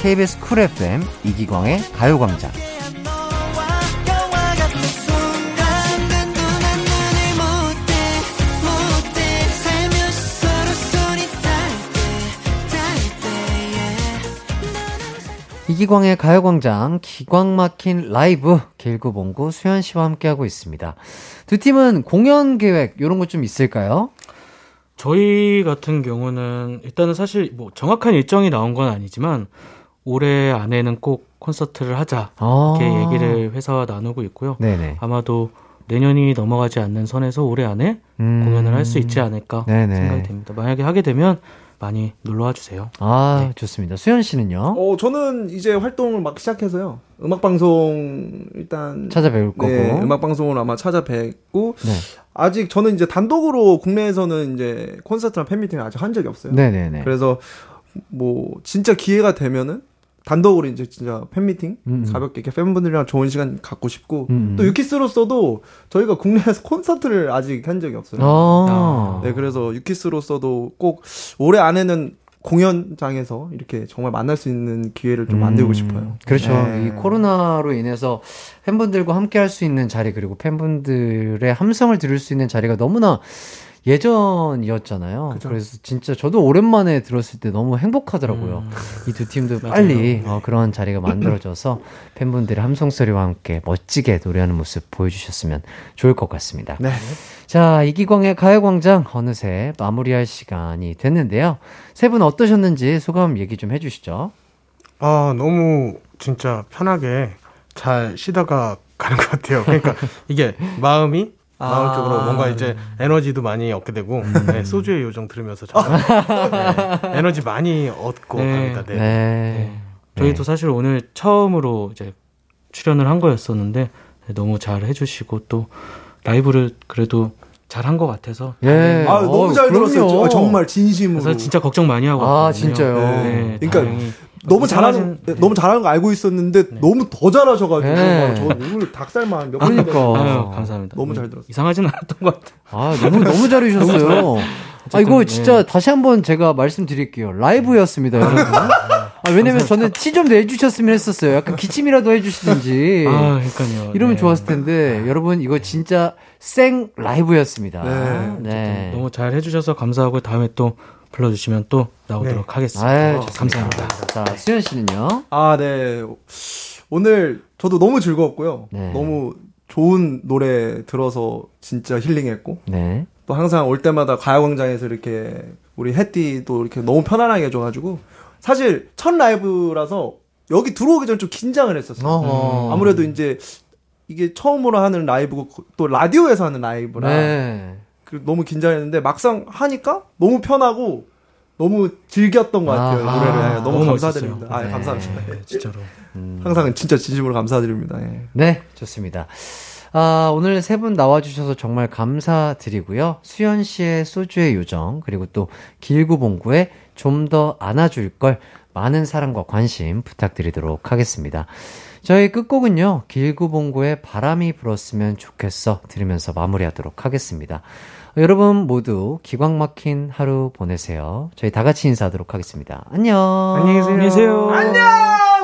KBS 쿨 FM 이기광의 가요광장 이기광의 가요광장 기광 막힌 라이브 길구봉구 수현 씨와 함께하고 있습니다. 두 팀은 공연 계획 이런 것좀 있을까요? 저희 같은 경우는 일단은 사실 뭐 정확한 일정이 나온 건 아니지만 올해 안에는 꼭 콘서트를 하자 아. 이렇게 얘기를 회사와 나누고 있고요. 네네. 아마도 내년이 넘어가지 않는 선에서 올해 안에 음. 공연을 할 수 있지 않을까 네네. 생각이 됩니다. 만약에 하게 되면 많이 놀러와 주세요. 아 좋습니다. 수현 씨는요? 어, 저는 이제 활동을 막 시작해서요. 음악 방송 일단 찾아뵐 거고. 네, 음악 방송을 아마 찾아뵙고 네. 아직 저는 이제 단독으로 국내에서는 이제 콘서트나 팬미팅을 아직 한 적이 없어요. 네네네. 그래서 뭐 진짜 기회가 되면은 단독으로 이제 진짜 팬미팅 음. 가볍게 이렇게 팬분들이랑 좋은 시간 갖고 싶고 음. 또 유키스로서도 저희가 국내에서 콘서트를 아직 한 적이 없어요. 아. 네, 그래서 유키스로서도 꼭 올해 안에는 공연장에서 이렇게 정말 만날 수 있는 기회를 좀 만들고 싶어요. 그렇죠. 네. 이 코로나로 인해서 팬분들과 함께 할 수 있는 자리 그리고 팬분들의 함성을 들을 수 있는 자리가 너무나 예전이었잖아요. 그래서 진짜 저도 오랜만에 들었을 때 너무 행복하더라고요. 이두 팀도 빨리 어, 그런 자리가 만들어져서 팬분들의 함성 소리와 함께 멋지게 노래하는 모습 보여주셨으면 좋을 것 같습니다. 네. 자, 이기광의 가요광장 어느새 마무리할 시간이 됐는데요. 세 분 어떠셨는지 소감 얘기 좀 해주시죠. 아, 너무 진짜 편하게 잘 쉬다가 가는 것 같아요. 그러니까 이게 마음이 마음 쪽으로 뭔가 이제 에너지도 많이 얻게 되고 네, 소주의 요정 들으면서 잘 네, 에너지 많이 얻고 네. 갑니다. 네. 네. 저희도 사실 오늘 처음으로 이제 출연을 한 거였었는데 네, 너무 잘 해주시고 또 라이브를 그래도 잘 한 것 같아서 예. 아, 너무 어, 잘 그럼요. 들었어요. 아, 정말 진심으로. 그래서 진짜 걱정 많이 하고 아, 왔거든요. 진짜요? 네, 그러니까 다행히 너무 잘하는 네, 너무 잘하는 거 알고 있었는데 너무 더 잘하셔가지고 네. 저 오늘 닭살만 몇 그러니까. 번 아유, 감사합니다. 너무 네, 잘 들었어요. 이상하진 않았던 것 같아요. 아, 너무, 너무 잘해주셨어요. 아, 이거 진짜 다시 한번 제가 말씀드릴게요. 라이브였습니다, 여러분. 아, 왜냐면 저는 티 좀 내주셨으면 했었어요. 약간 기침이라도 해주시든지. 아, 그러니까요. 이러면 네. 좋았을 텐데, 여러분, 이거 진짜 생 라이브였습니다. 네. 네. 너무 잘 해주셔서 감사하고 다음에 또 불러주시면 또 나오도록 하겠습니다. 아유, 어, 좋습니다. 감사합니다. 자, 수현 씨는요? 아, 네. 오늘 저도 너무 즐거웠고요. 네. 너무 좋은 노래 들어서 진짜 힐링했고 네. 또 항상 올 때마다 가요광장에서 이렇게 우리 햇띠도 이렇게 너무 편안하게 해줘가지고 사실 첫 라이브라서 여기 들어오기 전에 좀 긴장을 했었어요. 어허. 아무래도 이제 이게 처음으로 하는 라이브고 또 라디오에서 하는 라이브라 네. 그 너무 긴장했는데 막상 하니까 너무 편하고 너무 즐겼던 것 같아요 아하. 노래를 예, 너무, 너무 감사드립니다. 멋있었어요. 아, 네. 감사합니다. 예. 진짜로. 항상 진짜 진심으로 감사드립니다. 예. 네, 좋습니다. 아, 오늘 세 분 나와주셔서 정말 감사드리고요. 수현 씨의 소주의 요정, 그리고 또 길구 봉구의 좀 더 안아줄 걸 많은 사랑과 관심 부탁드리도록 하겠습니다. 저희 끝곡은요, 길구 봉구의 바람이 불었으면 좋겠어 들으면서 마무리하도록 하겠습니다. 여러분 모두 기광 막힌 하루 보내세요. 저희 다 같이 인사하도록 하겠습니다. 안녕. 안녕히 계세요. 안녕히 계세요. 안녕!